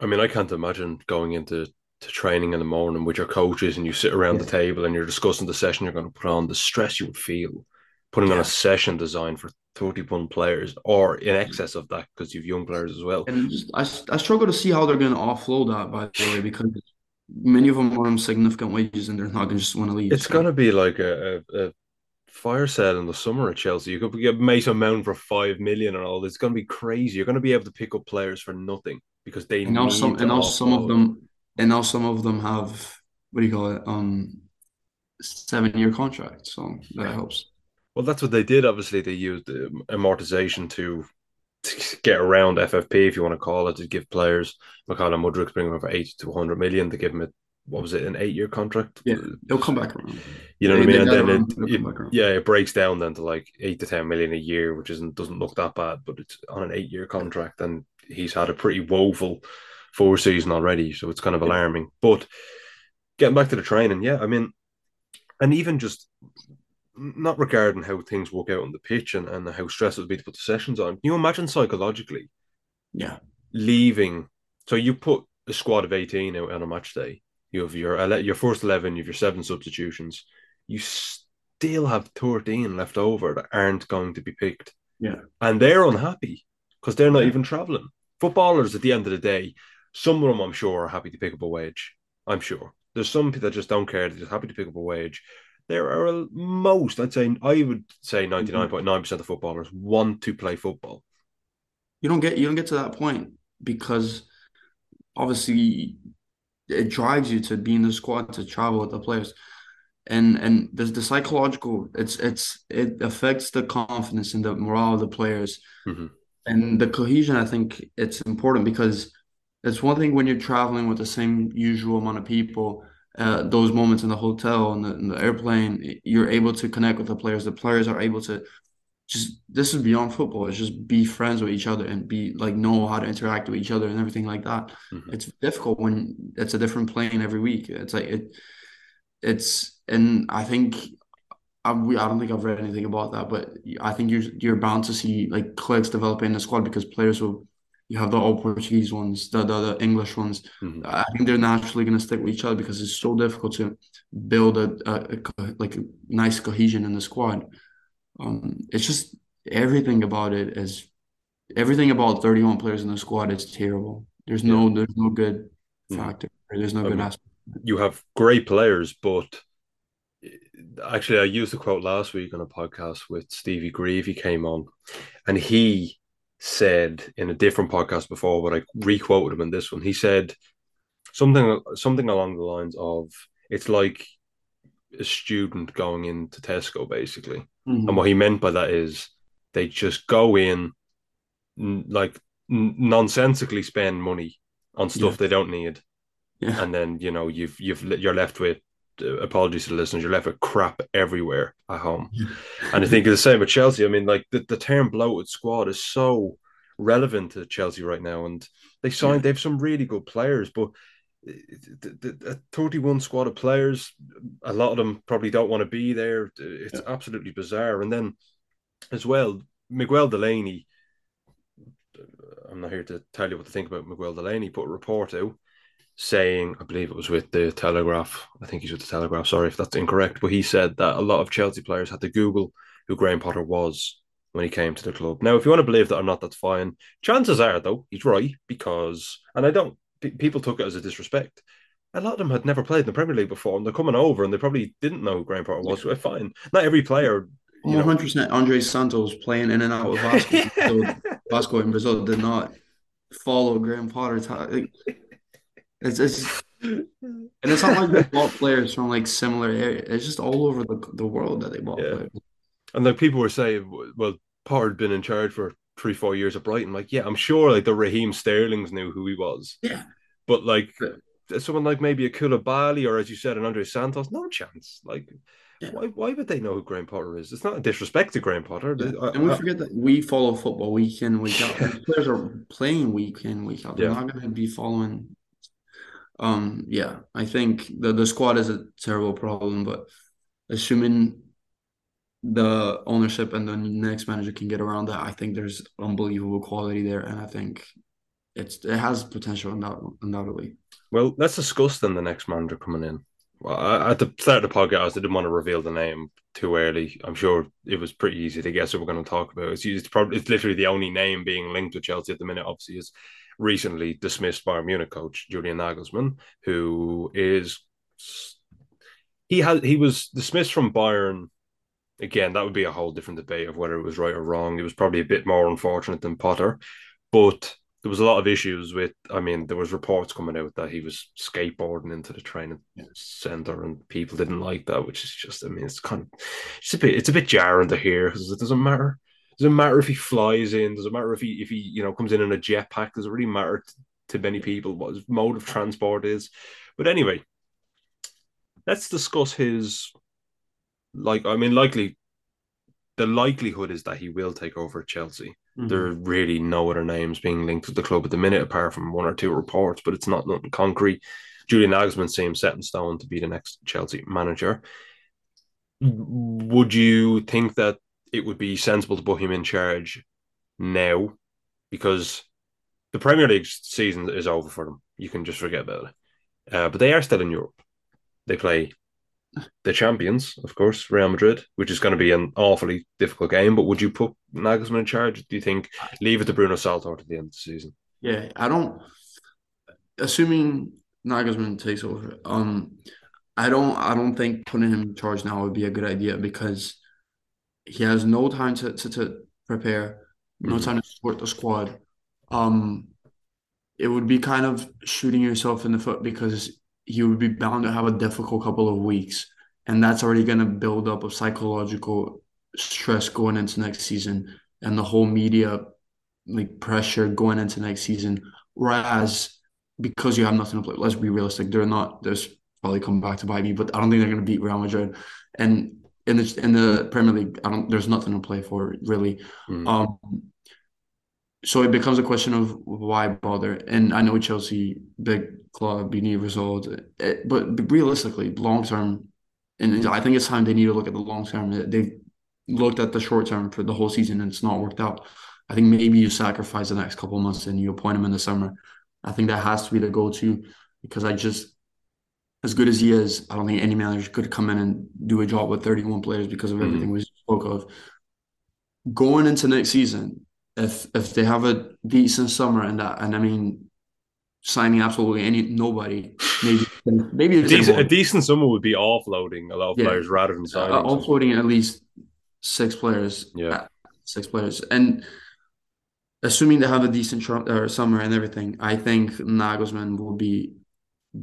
I mean, I can't imagine going into to training in the morning with your coaches and you sit around yeah. the table and you're discussing the session you're going to put on, the stress you would feel putting yeah. on a session designed for 31 players or in mm. excess of that because you've young players as well. And just, I, I struggle to see how they're going to offload that, by the way, because many of them are on significant wages and they're not going to just want to leave. It's so. going to be like a, a, a fire sale in the summer at Chelsea. You could get Mason Mount for five million and all. It's going to be crazy. You're going to be able to pick up players for nothing because they and now some and now some of them and now some of them have what do you call it um seven year contracts so that helps well that's what they did obviously they used the amortization to, to get around ffp if you want to call it to give players Mykhailo Mudryk's bringing over 80 to 100 million to give him a what was it, an eight year contract? Yeah, it'll come back around. You know what I mean? And then it, it yeah, it breaks down then to like eight to ten million a year, which isn't doesn't look that bad, but it's on an eight year contract, and he's had a pretty woeful four season already, so it's kind of alarming. But getting back to the training, yeah, I mean, and even just not regarding how things work out on the pitch and, and how stressful it would be to put the sessions on. Can you imagine psychologically Yeah, leaving? So you put a squad of 18 out on a match day. You have your your first 11, you have your seven substitutions. You still have 13 left over that aren't going to be picked. Yeah. And they're unhappy because they're not even traveling. Footballers, at the end of the day, some of them, I'm sure, are happy to pick up a wage. I'm sure. There's some people that just don't care. They're just happy to pick up a wage. There are most, I'd say, I would say 99.9% of footballers want to play football. you don't get you don't get to that point because obviously it drives you to be in the squad to travel with the players and and the, the psychological it's it's it affects the confidence and the morale of the players Mhm. And the cohesion i think it's important because it's one thing when you're traveling with the same usual amount of people uh, those moments in the hotel and the, in the airplane you're able to connect with the players. The players are able to just this is beyond football. It's just be friends with each other and be like know how to interact with each other and everything like that. Mhm. it's difficult when it's a different plane every week. It's like it it's and I think I, we- I don't think I've read anything about that, but I think you're you're bound to see like cliques developing in the squad because players will you have the all Portuguese ones, the the, the English ones. Mhm. I think they're naturally going to stick with each other because it's so difficult to build a, a, a like a nice cohesion in the squad. Um, it's just everything about it is everything about 31 players in the squad is terrible. There's no there's no good Mhm. factor. There's no I good aspect. you have great players, but actually, I used a quote last week on a podcast with Stevie Grieve. He came on, and he said in a different podcast before, but I requoted him in this one. He said something something along the lines of, "It's like a student going into Tesco, basically." Mhm. And what he meant by that is they just go in, like nonsensically spend money on stuff Yeah. they don't need Yeah. and then you know you've you've you're left with apologies to the listeners you're left with crap everywhere at home. And i think it's the same with chelsea. I mean like the, the term bloated squad is so relevant to chelsea right now and they signed Yeah. they have some really good players but uh, the, the, a 31 squad of players a lot of them probably don't want to be there. It's absolutely bizarre. And then as well miguel delaney i'm not here to tell you what to think about miguel delaney but report out saying, I believe it was with the Telegraph. I think he's with the Telegraph. Sorry if that's incorrect, but he said that a lot of Chelsea players had to Google who Graham Potter was when he came to the club. Now, if you want to believe that or not, that's fine. Chances are, though, he's right because, and I don't. pe- People took it as a disrespect. A lot of them had never played in the Premier League before, and they're coming over, and they probably didn't know who Graham Potter was. So fine. Not every player, you One know. hundred percent. Andrey Santos playing in and out of Vasco, so Vasco in Brazil did not follow Graham Potter's. Like, it's it's and it's not like they bought players from like similar areas. It's just all over the the world that they bought Yeah. players. And like people were saying, well, Potter had been in charge for three, four years at Brighton. Like, yeah, I'm sure like the Raheem Sterlings knew who he was. Yeah. But like Yeah. Uh, someone like maybe a Koulibaly or as you said, an Andrey Santos, no chance. Like, Yeah. why why would they know who Graham Potter is? It's not a disrespect to Graham Potter. Yeah. I- And we I- forget that we follow football week in, week out. Players are playing week in, week out. They're not going to be following. Um, yeah, I think the the squad is a terrible problem, but assuming the ownership and the next manager can get around that, I think there's unbelievable quality there, and I think it's it has potential undoubt- undoubtedly. Well, let's discuss then the next manager coming in. Well, I, at the start of the podcast, I didn't want to reveal the name too early. I'm sure it was pretty easy to guess what we're going to talk about. It's, it's probably it's literally the only name being linked with Chelsea at the minute. Obviously, is recently dismissed Bayern Munich coach Julian Nagelsmann, who is he had he was dismissed from Bayern. Again, that would be a whole different debate of whether it was right or wrong. It was probably a bit more unfortunate than Potter, but there was a lot of issues with. I mean, there was reports coming out that he was skateboarding into the training center, and people didn't like that. Which is just, I mean, it's kind of, it's a bit, it's a bit jarring to hear because it doesn't matter. Doesn't matter if he flies in. Doesn't matter if he, if he, you know, comes in in a jetpack. Doesn't really matter to, to many people what his mode of transport is. But anyway, let's discuss his like I mean likely the likelihood is that he will take over Chelsea. Mm-hmm. There are really no other names being linked to the club at the minute, apart from one or two reports, but it's not nothing concrete. Julian Nagelsmann seems set in stone to be the next Chelsea manager. Would you think that it would be sensible to put him in charge now? Because the Premier League season is over for them. You can just forget about it. Uh, but they are still in Europe. They play the champions, of course, Real Madrid, which is going to be an awfully difficult game. But would you put Nagelsmann in charge? Do you think leave it to Bruno Saltor to the end of the season? Yeah, I don't. Assuming Nagelsmann takes over, um, I don't. I don't think putting him in charge now would be a good idea because he has no time to to, to prepare, no mm-hmm. time to support the squad. Um, it would be kind of shooting yourself in the foot because he would be bound to have a difficult couple of weeks. And that's already going to build up a psychological stress going into next season and the whole media like pressure going into next season. Whereas because you have nothing to play, let's be realistic, they're not there's probably come back to bite me, but I don't think they're gonna beat Real Madrid. And in the in the Premier League, I don't there's nothing to play for really. Mm. Um so it becomes a question of why bother. And I know Chelsea, big club, you need results, it, but realistically, long term, and I think it's time they need to look at the long term. They've looked at the short term for the whole season and it's not worked out. I think maybe you sacrifice the next couple of months and you appoint him in the summer. I think that has to be the go to because I just, as good as he is, I don't think any manager could come in and do a job with 31 players because of everything mm-hmm. we spoke of. Going into next season, if if they have a decent summer and that and I mean signing absolutely any nobody maybe maybe a decent, a decent summer would be offloading a lot of yeah. players rather than signing uh, offloading at least six players yeah six players and assuming they have a decent tr- uh, summer and everything I think Nagelsmann will be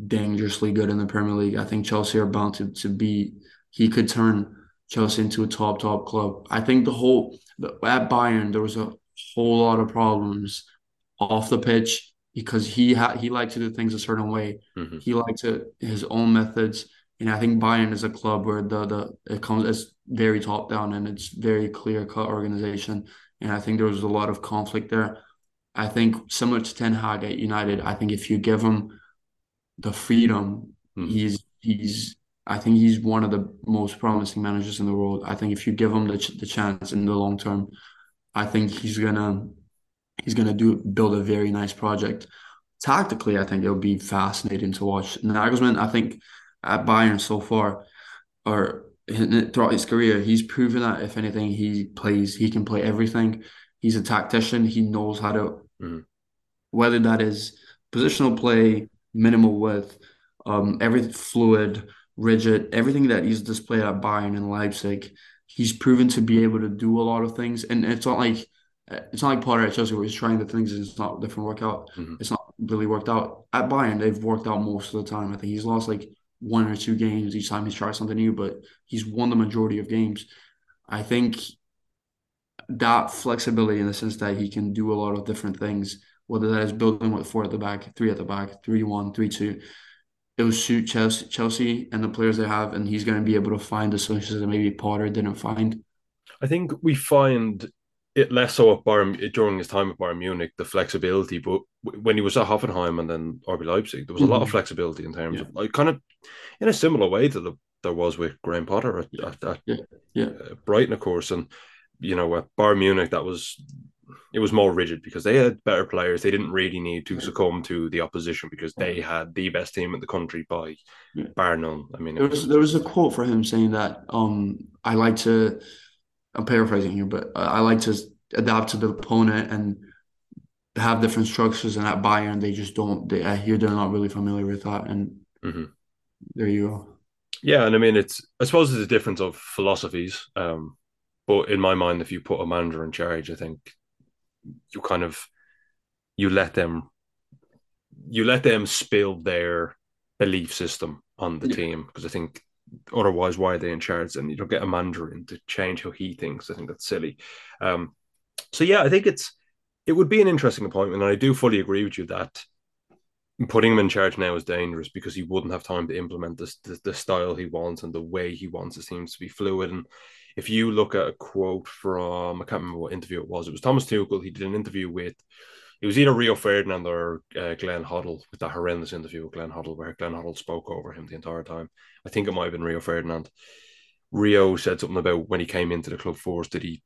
dangerously good in the Premier League I think Chelsea are bound to, to be he could turn Chelsea into a top top club I think the whole at Bayern there was a whole lot of problems off the pitch because he had he liked to do things a certain way. Mm-hmm. He liked to his own methods. And I think Bayern is a club where the the it comes it's very top down and it's very clear cut organization. And I think there was a lot of conflict there. I think similar to Ten Hag at United, I think if you give him the freedom, mm-hmm. he's he's I think he's one of the most promising managers in the world. I think if you give him the, the chance in the long term, I think he's gonna he's gonna do build a very nice project. Tactically, I think it'll be fascinating to watch. Nagelsmann, I think at Bayern so far, or throughout his career, he's proven that if anything, he plays, he can play everything. He's a tactician. He knows how to, mm-hmm. whether that is positional play, minimal width, um, every fluid, rigid, everything that he's displayed at Bayern and Leipzig he's proven to be able to do a lot of things, and it's not like it's not like Potter at Chelsea where he's trying the things and it's not different work out. Mm-hmm. It's not really worked out. At Bayern, they've worked out most of the time. I think he's lost like one or two games each time he's tried something new, but he's won the majority of games. I think that flexibility in the sense that he can do a lot of different things, whether that is building with four at the back, three at the back, three one, three two, it will suit Chelsea, Chelsea and the players they have, and he's going to be able to find the solutions that maybe Potter didn't find. I think we find it less so at Bayern during his time at Bayern Munich, the flexibility. But when he was at Hoffenheim and then RB Leipzig, there was mm-hmm. a lot of mm-hmm. flexibility in terms yeah. of like kind of in a similar way that the there was with Graham Potter at, at, at yeah. Yeah. Uh, Brighton, of course, and you know at Bayern Munich that was it was more rigid because they had better players. They didn't really need to succumb to the opposition because they had the best team in the country by yeah. bar none. I mean, there was, was there was a quote for him saying that um, I like to. I'm paraphrasing here, but I like to adapt to the opponent and have different structures. And at Bayern, they just don't. They I hear they're not really familiar with that, and mm-hmm. there you go. Yeah, and I mean, it's I suppose it's a difference of philosophies. Um, but in my mind, if you put a manager in charge, I think you kind of you let them you let them spill their belief system on the yeah. team because I think otherwise why are they in charge and you don't get a Mandarin to change how he thinks. I think that's silly. Um, so yeah, I think it's it would be an interesting appointment, and I do fully agree with you that putting him in charge now is dangerous because he wouldn't have time to implement this the, the style he wants and the way he wants it seems to be fluid. And if you look at a quote from I can't remember what interview it was, it was Thomas Tuchel. He did an interview with it was either Rio Ferdinand or uh, Glenn Hoddle with that horrendous interview with Glenn Hoddle where Glenn Hoddle spoke over him the entire time. I think it might have been Rio Ferdinand. Rio said something about when he came into the club force, did he,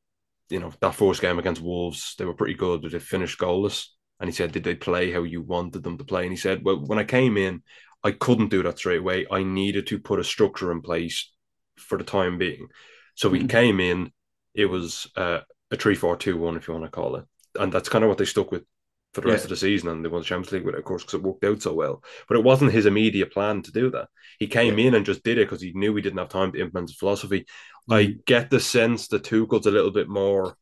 you know, that first game against Wolves, they were pretty good, but they finished goalless. And he said, Did they play how you wanted them to play? And he said, Well, when I came in, I couldn't do that straight away. I needed to put a structure in place for the time being. So we mm-hmm. came in, it was uh, a 3 4 2 1, if you want to call it. And that's kind of what they stuck with for the rest yeah. of the season. And they won the Champions League with it, of course, because it worked out so well. But it wasn't his immediate plan to do that. He came yeah. in and just did it because he knew he didn't have time to implement his philosophy. Mm-hmm. I get the sense that Tuchel's a little bit more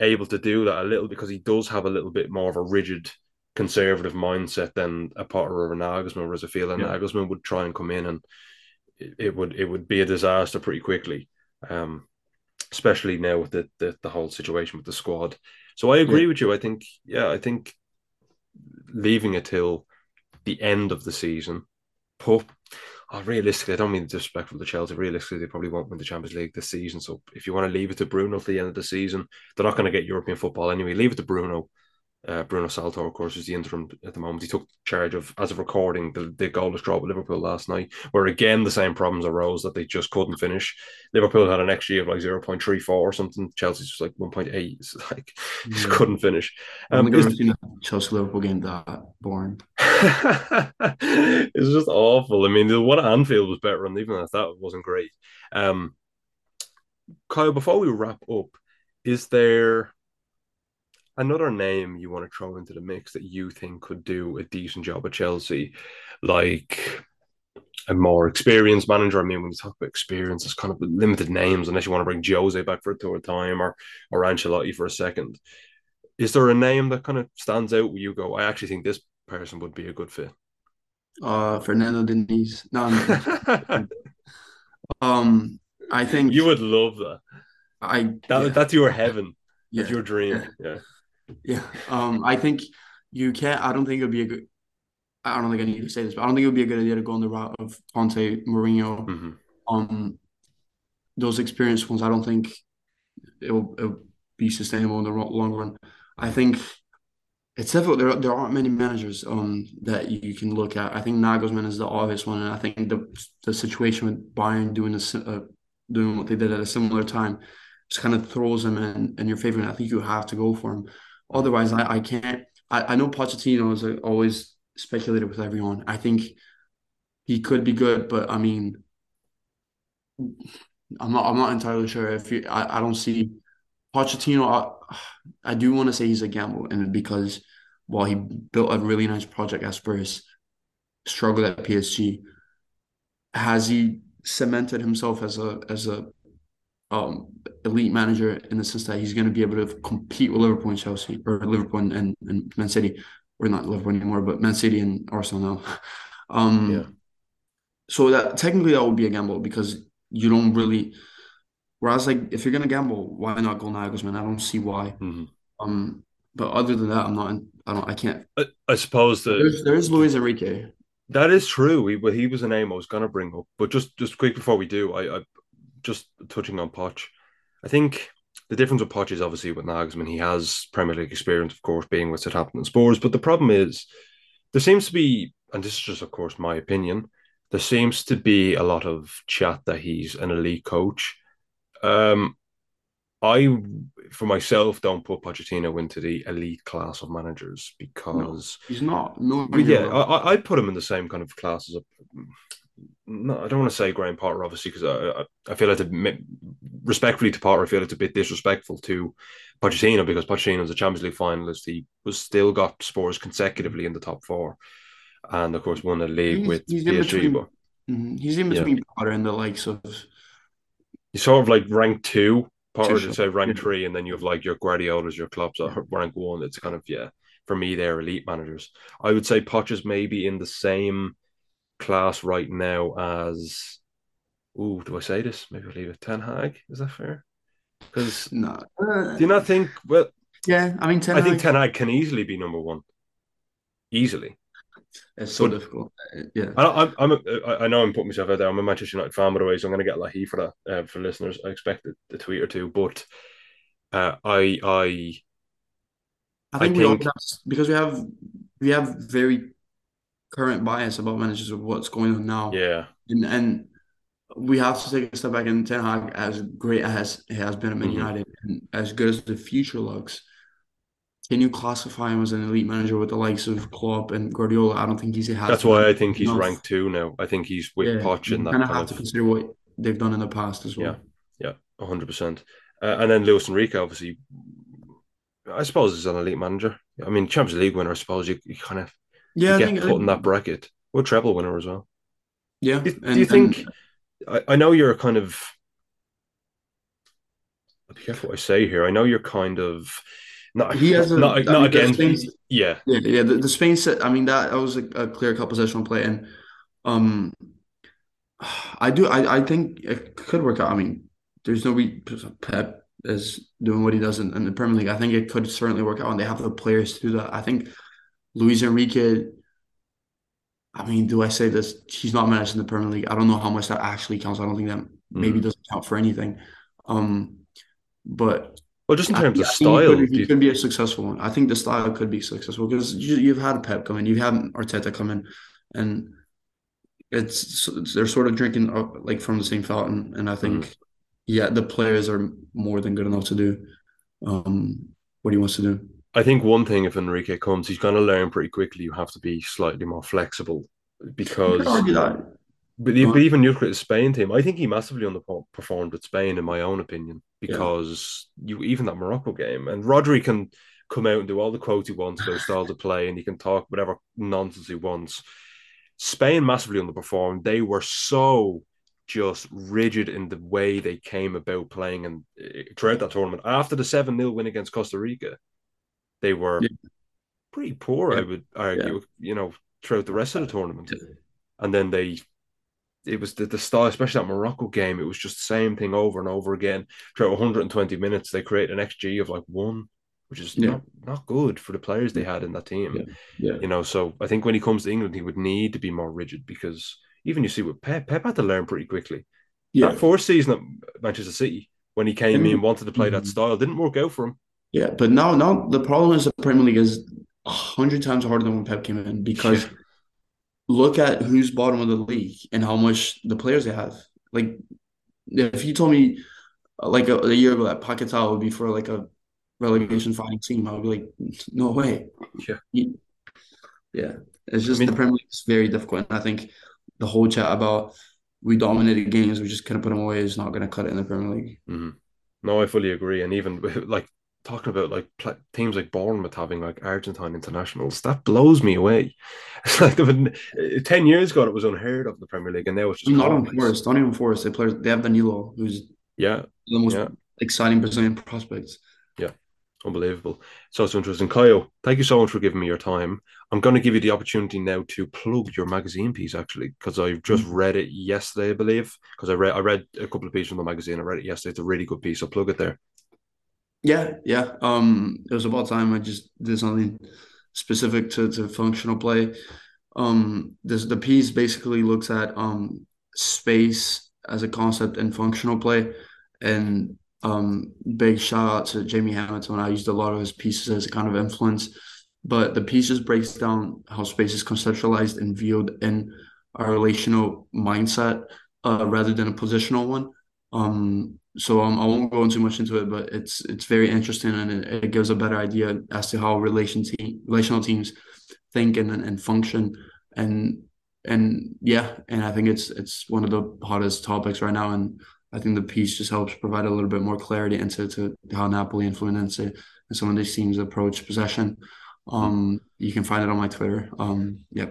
able to do that a little because he does have a little bit more of a rigid conservative mindset than a Potter or a Nagelsmann, I feel a yeah. Nagelsmann would try and come in and it, it, would it would be a disaster pretty quickly. Um, especially now with the, the, the whole situation with the squad. So I agree yeah. with you. I think yeah, I think leaving it till the end of the season, put oh, realistically, I don't mean disrespectful to Chelsea. Realistically, they probably won't win the Champions League this season. So if you want to leave it to Bruno for the end of the season, they're not going to get European football anyway. Leave it to Bruno. Uh, Bruno Saltor, of course, is the interim at the moment. He took charge of, as of recording, the, the goalless draw with Liverpool last night, where again the same problems arose that they just couldn't finish. Liverpool had an XG of like 0.34 or something. Chelsea's just like 1.8. It's like yeah. just couldn't finish. Um, I think a Chelsea Liverpool game that boring. it's just awful. I mean, the one at Anfield was better, and even if that wasn't great. Um, Caio, before we wrap up, is there another name you want to throw into the mix that you think could do a decent job at Chelsea, like a more experienced manager? I mean, when you talk about experience, it's kind of limited names unless you want to bring Jose back for a third time or or Ancelotti for a second. Is there a name that kind of stands out where you go, I actually think this person would be a good fit? Uh, Fernando Diniz. No, um, I think you would love that. I that, yeah. that's your heaven. Yeah. That's your dream. Yeah. Yeah. Um, I think you can't. I don't think it would be a good. I don't think I need to say this, but I don't think it would be a good idea to go on the route of Conte, Mourinho, mm-hmm. um, those experienced ones. I don't think it will, it will be sustainable in the long run. I think it's difficult. There, there aren't many managers um that you can look at. I think Nagelsmann is the obvious one, and I think the the situation with Bayern doing this, uh, doing what they did at a similar time, just kind of throws him in, in your favor. And I think you have to go for him. Otherwise, I, I can't. I, I know Pochettino is always speculated with everyone. I think he could be good, but I mean, I'm not. I'm not entirely sure if you, I. I don't see Pochettino. I, I do want to say he's a gamble, and because while he built a really nice project at Spurs, struggled at PSG, has he cemented himself as a as a um, elite manager in the sense that he's going to be able to compete with Liverpool and Chelsea or Liverpool and, and, and Man City. We're not Liverpool anymore, but Man City and Arsenal now. Um, yeah. So that technically that would be a gamble because you don't really. Whereas like if you're gonna gamble, why not go Nagelsmann? I don't see why. Mm-hmm. Um, but other than that, I'm not. I don't. I can't. I, I suppose that there's, there's Luis Enrique. That is true. He, he was a name I was gonna bring up, but just just quick before we do, I, I just touching on Poch, I think the difference with Poch is obviously with Nagelsmann. He has Premier League experience, of course, being with Southampton and Spurs. But the problem is, there seems to be, and this is just, of course, my opinion, there seems to be a lot of chat that he's an elite coach. Um, I, for myself, don't put Pochettino into the elite class of managers because no, he's not. No, yeah, I, I put him in the same kind of class as a no, I don't want to say Graham Potter, obviously, because I, I, I feel like, to, respectfully to Potter, I feel it's a bit disrespectful to Pochettino because Pochettino's a Champions League finalist. He was still got Spurs consecutively in the top four, and of course won a league he's, with he's PSG. Between, but, mm-hmm, he's in between yeah. Potter and the likes of. He's sort of like rank two. Potter would say rank yeah. three, and then you have like your Guardiolas, your Klopps at rank one. It's kind of yeah. For me, they're elite managers. I would say Poch is maybe in the same class right now as oh, do I say this? Maybe I'll leave it. Ten Hag, is that fair? Because no, do you not think? Well, yeah, I mean, Ten I Hag... think Ten Hag can easily be number one, easily. It's so But- difficult. Yeah. I, I'm, I'm a, I know I'm putting myself out there. I'm a Manchester United fan, by the way, so I'm going to get a lot for that uh, for listeners. I expect a, a tweet or two, but uh, I, I, I think I we all have, because we have we have very current bias about managers of what's going on now. yeah, And and we have to take a step back and Ten Hag, as great as he has been at Man Mhm. United and as good as the future looks, can you classify him as an elite manager with the likes of Klopp and Guardiola? I don't think he's has that's why I think he's enough. ranked two now. I think he's with Yeah, Poch and that kind of have to consider what they've done in the past as well. Yeah. yeah, hundred percent. Uh, and then Luis Enrique, obviously, I suppose is an elite manager. I mean, Champions League winner. I suppose you, you kind of Yeah, you I get think put in that bracket. Well, treble winner as well. yeah. Do, do and- you and- think? I, I know you're kind of. Be careful what I say here. I know you're kind of not He has a- not I not mean. Spain's- Yeah, Yeah, yeah. The, the Spain set. I mean, that, that was a, a clear cut positional play, and um, I do. I I think it could work out. I mean, there's no re Pep is doing what he does in, in the Premier League. I think it could certainly work out, and they have the players to do that. I think Luis Enrique. I mean, do I say this? He's not managed in the Premier League. I don't know how much that actually counts. I don't think that maybe doesn't count for anything. Um, but well, just in terms think- of I think he style, could, he could be a successful one. I think the style could be successful because you, you've had Pep come in, you've had Arteta come in, and it's, they're sort of drinking uh, like from the same fountain. And I think, Mm-hmm. yeah, the players are more than good enough to do um, what he wants to do. I think one thing if Enrique comes, he's going to learn pretty quickly. You have to be slightly more flexible because. could argue that. But, but even you look at the Spain team, I think he massively underperformed with Spain, in my own opinion, because you even that Morocco game and Rodri can come out and do all the quotes he wants about style to play, and he can talk whatever nonsense he wants. Spain massively underperformed. They were so just rigid in the way they came about playing, and uh, throughout that tournament, after the seven 0 win against Costa Rica, they were Yeah. pretty poor. I would argue, you know, throughout the rest of the tournament and then they it was the, the style, especially that Morocco game, it was just the same thing over and over again. Throughout 120 minutes, they create an XG of like one, which is Yeah. not, not good for the players they had in that team. Yeah. Yeah. You know, so I think when he comes to England, he would need to be more rigid because even you see with Pep, Pep had to learn pretty quickly. Yeah. That first season at Manchester City, when he came Mhm. in, wanted to play that Mhm. style, didn't work out for him. Yeah. But now, now the problem is the Premier League is a hundred times harder than when Pep came in because Yeah. look at who's bottom of the league and how much the players they have. Like, if you told me uh, like a, a year ago that Paquetá would be for like a relegation fighting team, I would be like, no way. Yeah. Yeah. It's just mean- the Premier League is very difficult. And I think the whole chat about we dominated games, we just couldn't put them away is not going to cut it in the Premier League. Mhm. No, I fully agree. And even like talking about like pl- teams like Bournemouth having like Argentine internationals, that blows me away. It's like been, uh, 10 years ago, it was unheard of in the Premier League, and now it's just Not even commonplace. Forest, not even Forest. They play, they have Danilo, who's Yeah, the most Yeah. exciting Brazilian prospects. Yeah, unbelievable. So it's interesting. Caio, thank you so much for giving me your time. I'm going to give you the opportunity now to plug your magazine piece, actually, because I just Mm-hmm. read it yesterday, I believe. Because I read I read a couple of pieces from the magazine. I read it yesterday. It's a really good piece. So plug it there. Yeah, yeah. Um, it was about time I just did something specific to, to functional play. Um, this the piece basically looks at um space as a concept in functional play, and um, big shout out to Jamie Hamilton. I used a lot of his pieces as a kind of influence, but the piece just breaks down how space is conceptualized and viewed in a relational mindset, uh, rather than a positional one. Um, so um, I won't go into much into it, but it's it's very interesting and it, it gives a better idea as to how relation team, relational teams think and and function and and yeah, and I think it's it's one of the hottest topics right now, and I think the piece just helps provide a little bit more clarity into to how Napoli and Fluminense and some of these teams approach possession. Um, you can find it on my Twitter. Um, yeah.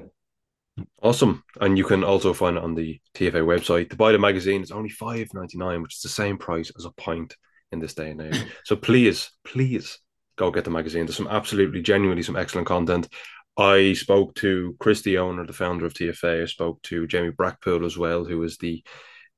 Awesome. And you can also find it on the TFA website. To buy the magazine, it's only five ninety nine, which is the same price as a pint in this day and age. so please, please go get the magazine. There's some absolutely genuinely some excellent content. I spoke to Chris, the owner, the founder of TFA. I spoke to Jamie Brackpool as well, who is the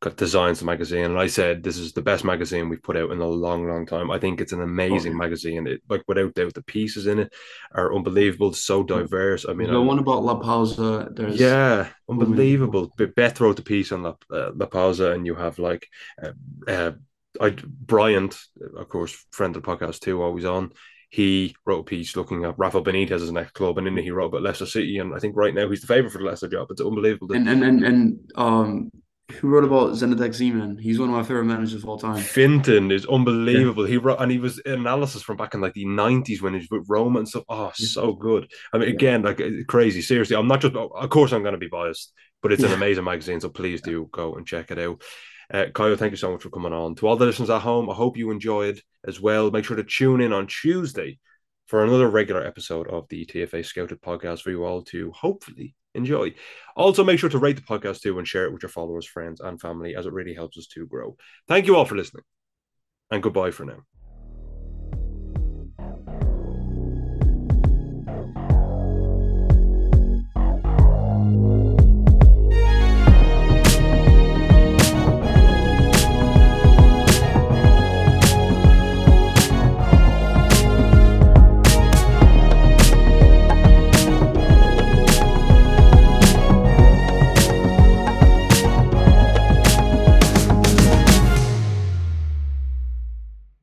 designs the magazine, and I said this is the best magazine we've put out in a long, long time. I think it's an amazing magazine. It, like without doubt, the pieces in it are unbelievable, so diverse. I mean, the one about La Pausa, there's yeah, unbelievable. But Beth wrote the piece on La, uh, La Pausa, and you have like uh, uh, I Bryant, of course, friend of the podcast too, always on. He wrote a piece looking at Rafa Benitez's next club, and then he wrote about Leicester City, and I think right now he's the favourite for the Leicester job. It's unbelievable. And and and, and um who wrote about Zinedine Zidane? He's one of my favorite managers of all time. Finton is unbelievable. Yeah. He wrote and he was analysis from back in like the nineties when he was with Roma and stuff. Oh, so good. I mean, again, like crazy. Seriously, I'm not just. Of course, I'm going to be biased, but it's an amazing magazine. So please do go and check it out. Uh, Caio, thank you so much for coming on. To all the listeners at home, I hope you enjoyed as well. Make sure to tune in on Tuesday for another regular episode of the TFA Scouted podcast for you all to hopefully enjoy. Also, make sure to rate the podcast too and share it with your followers, friends, and family as it really helps us to grow. Thank you all for listening, and goodbye for now.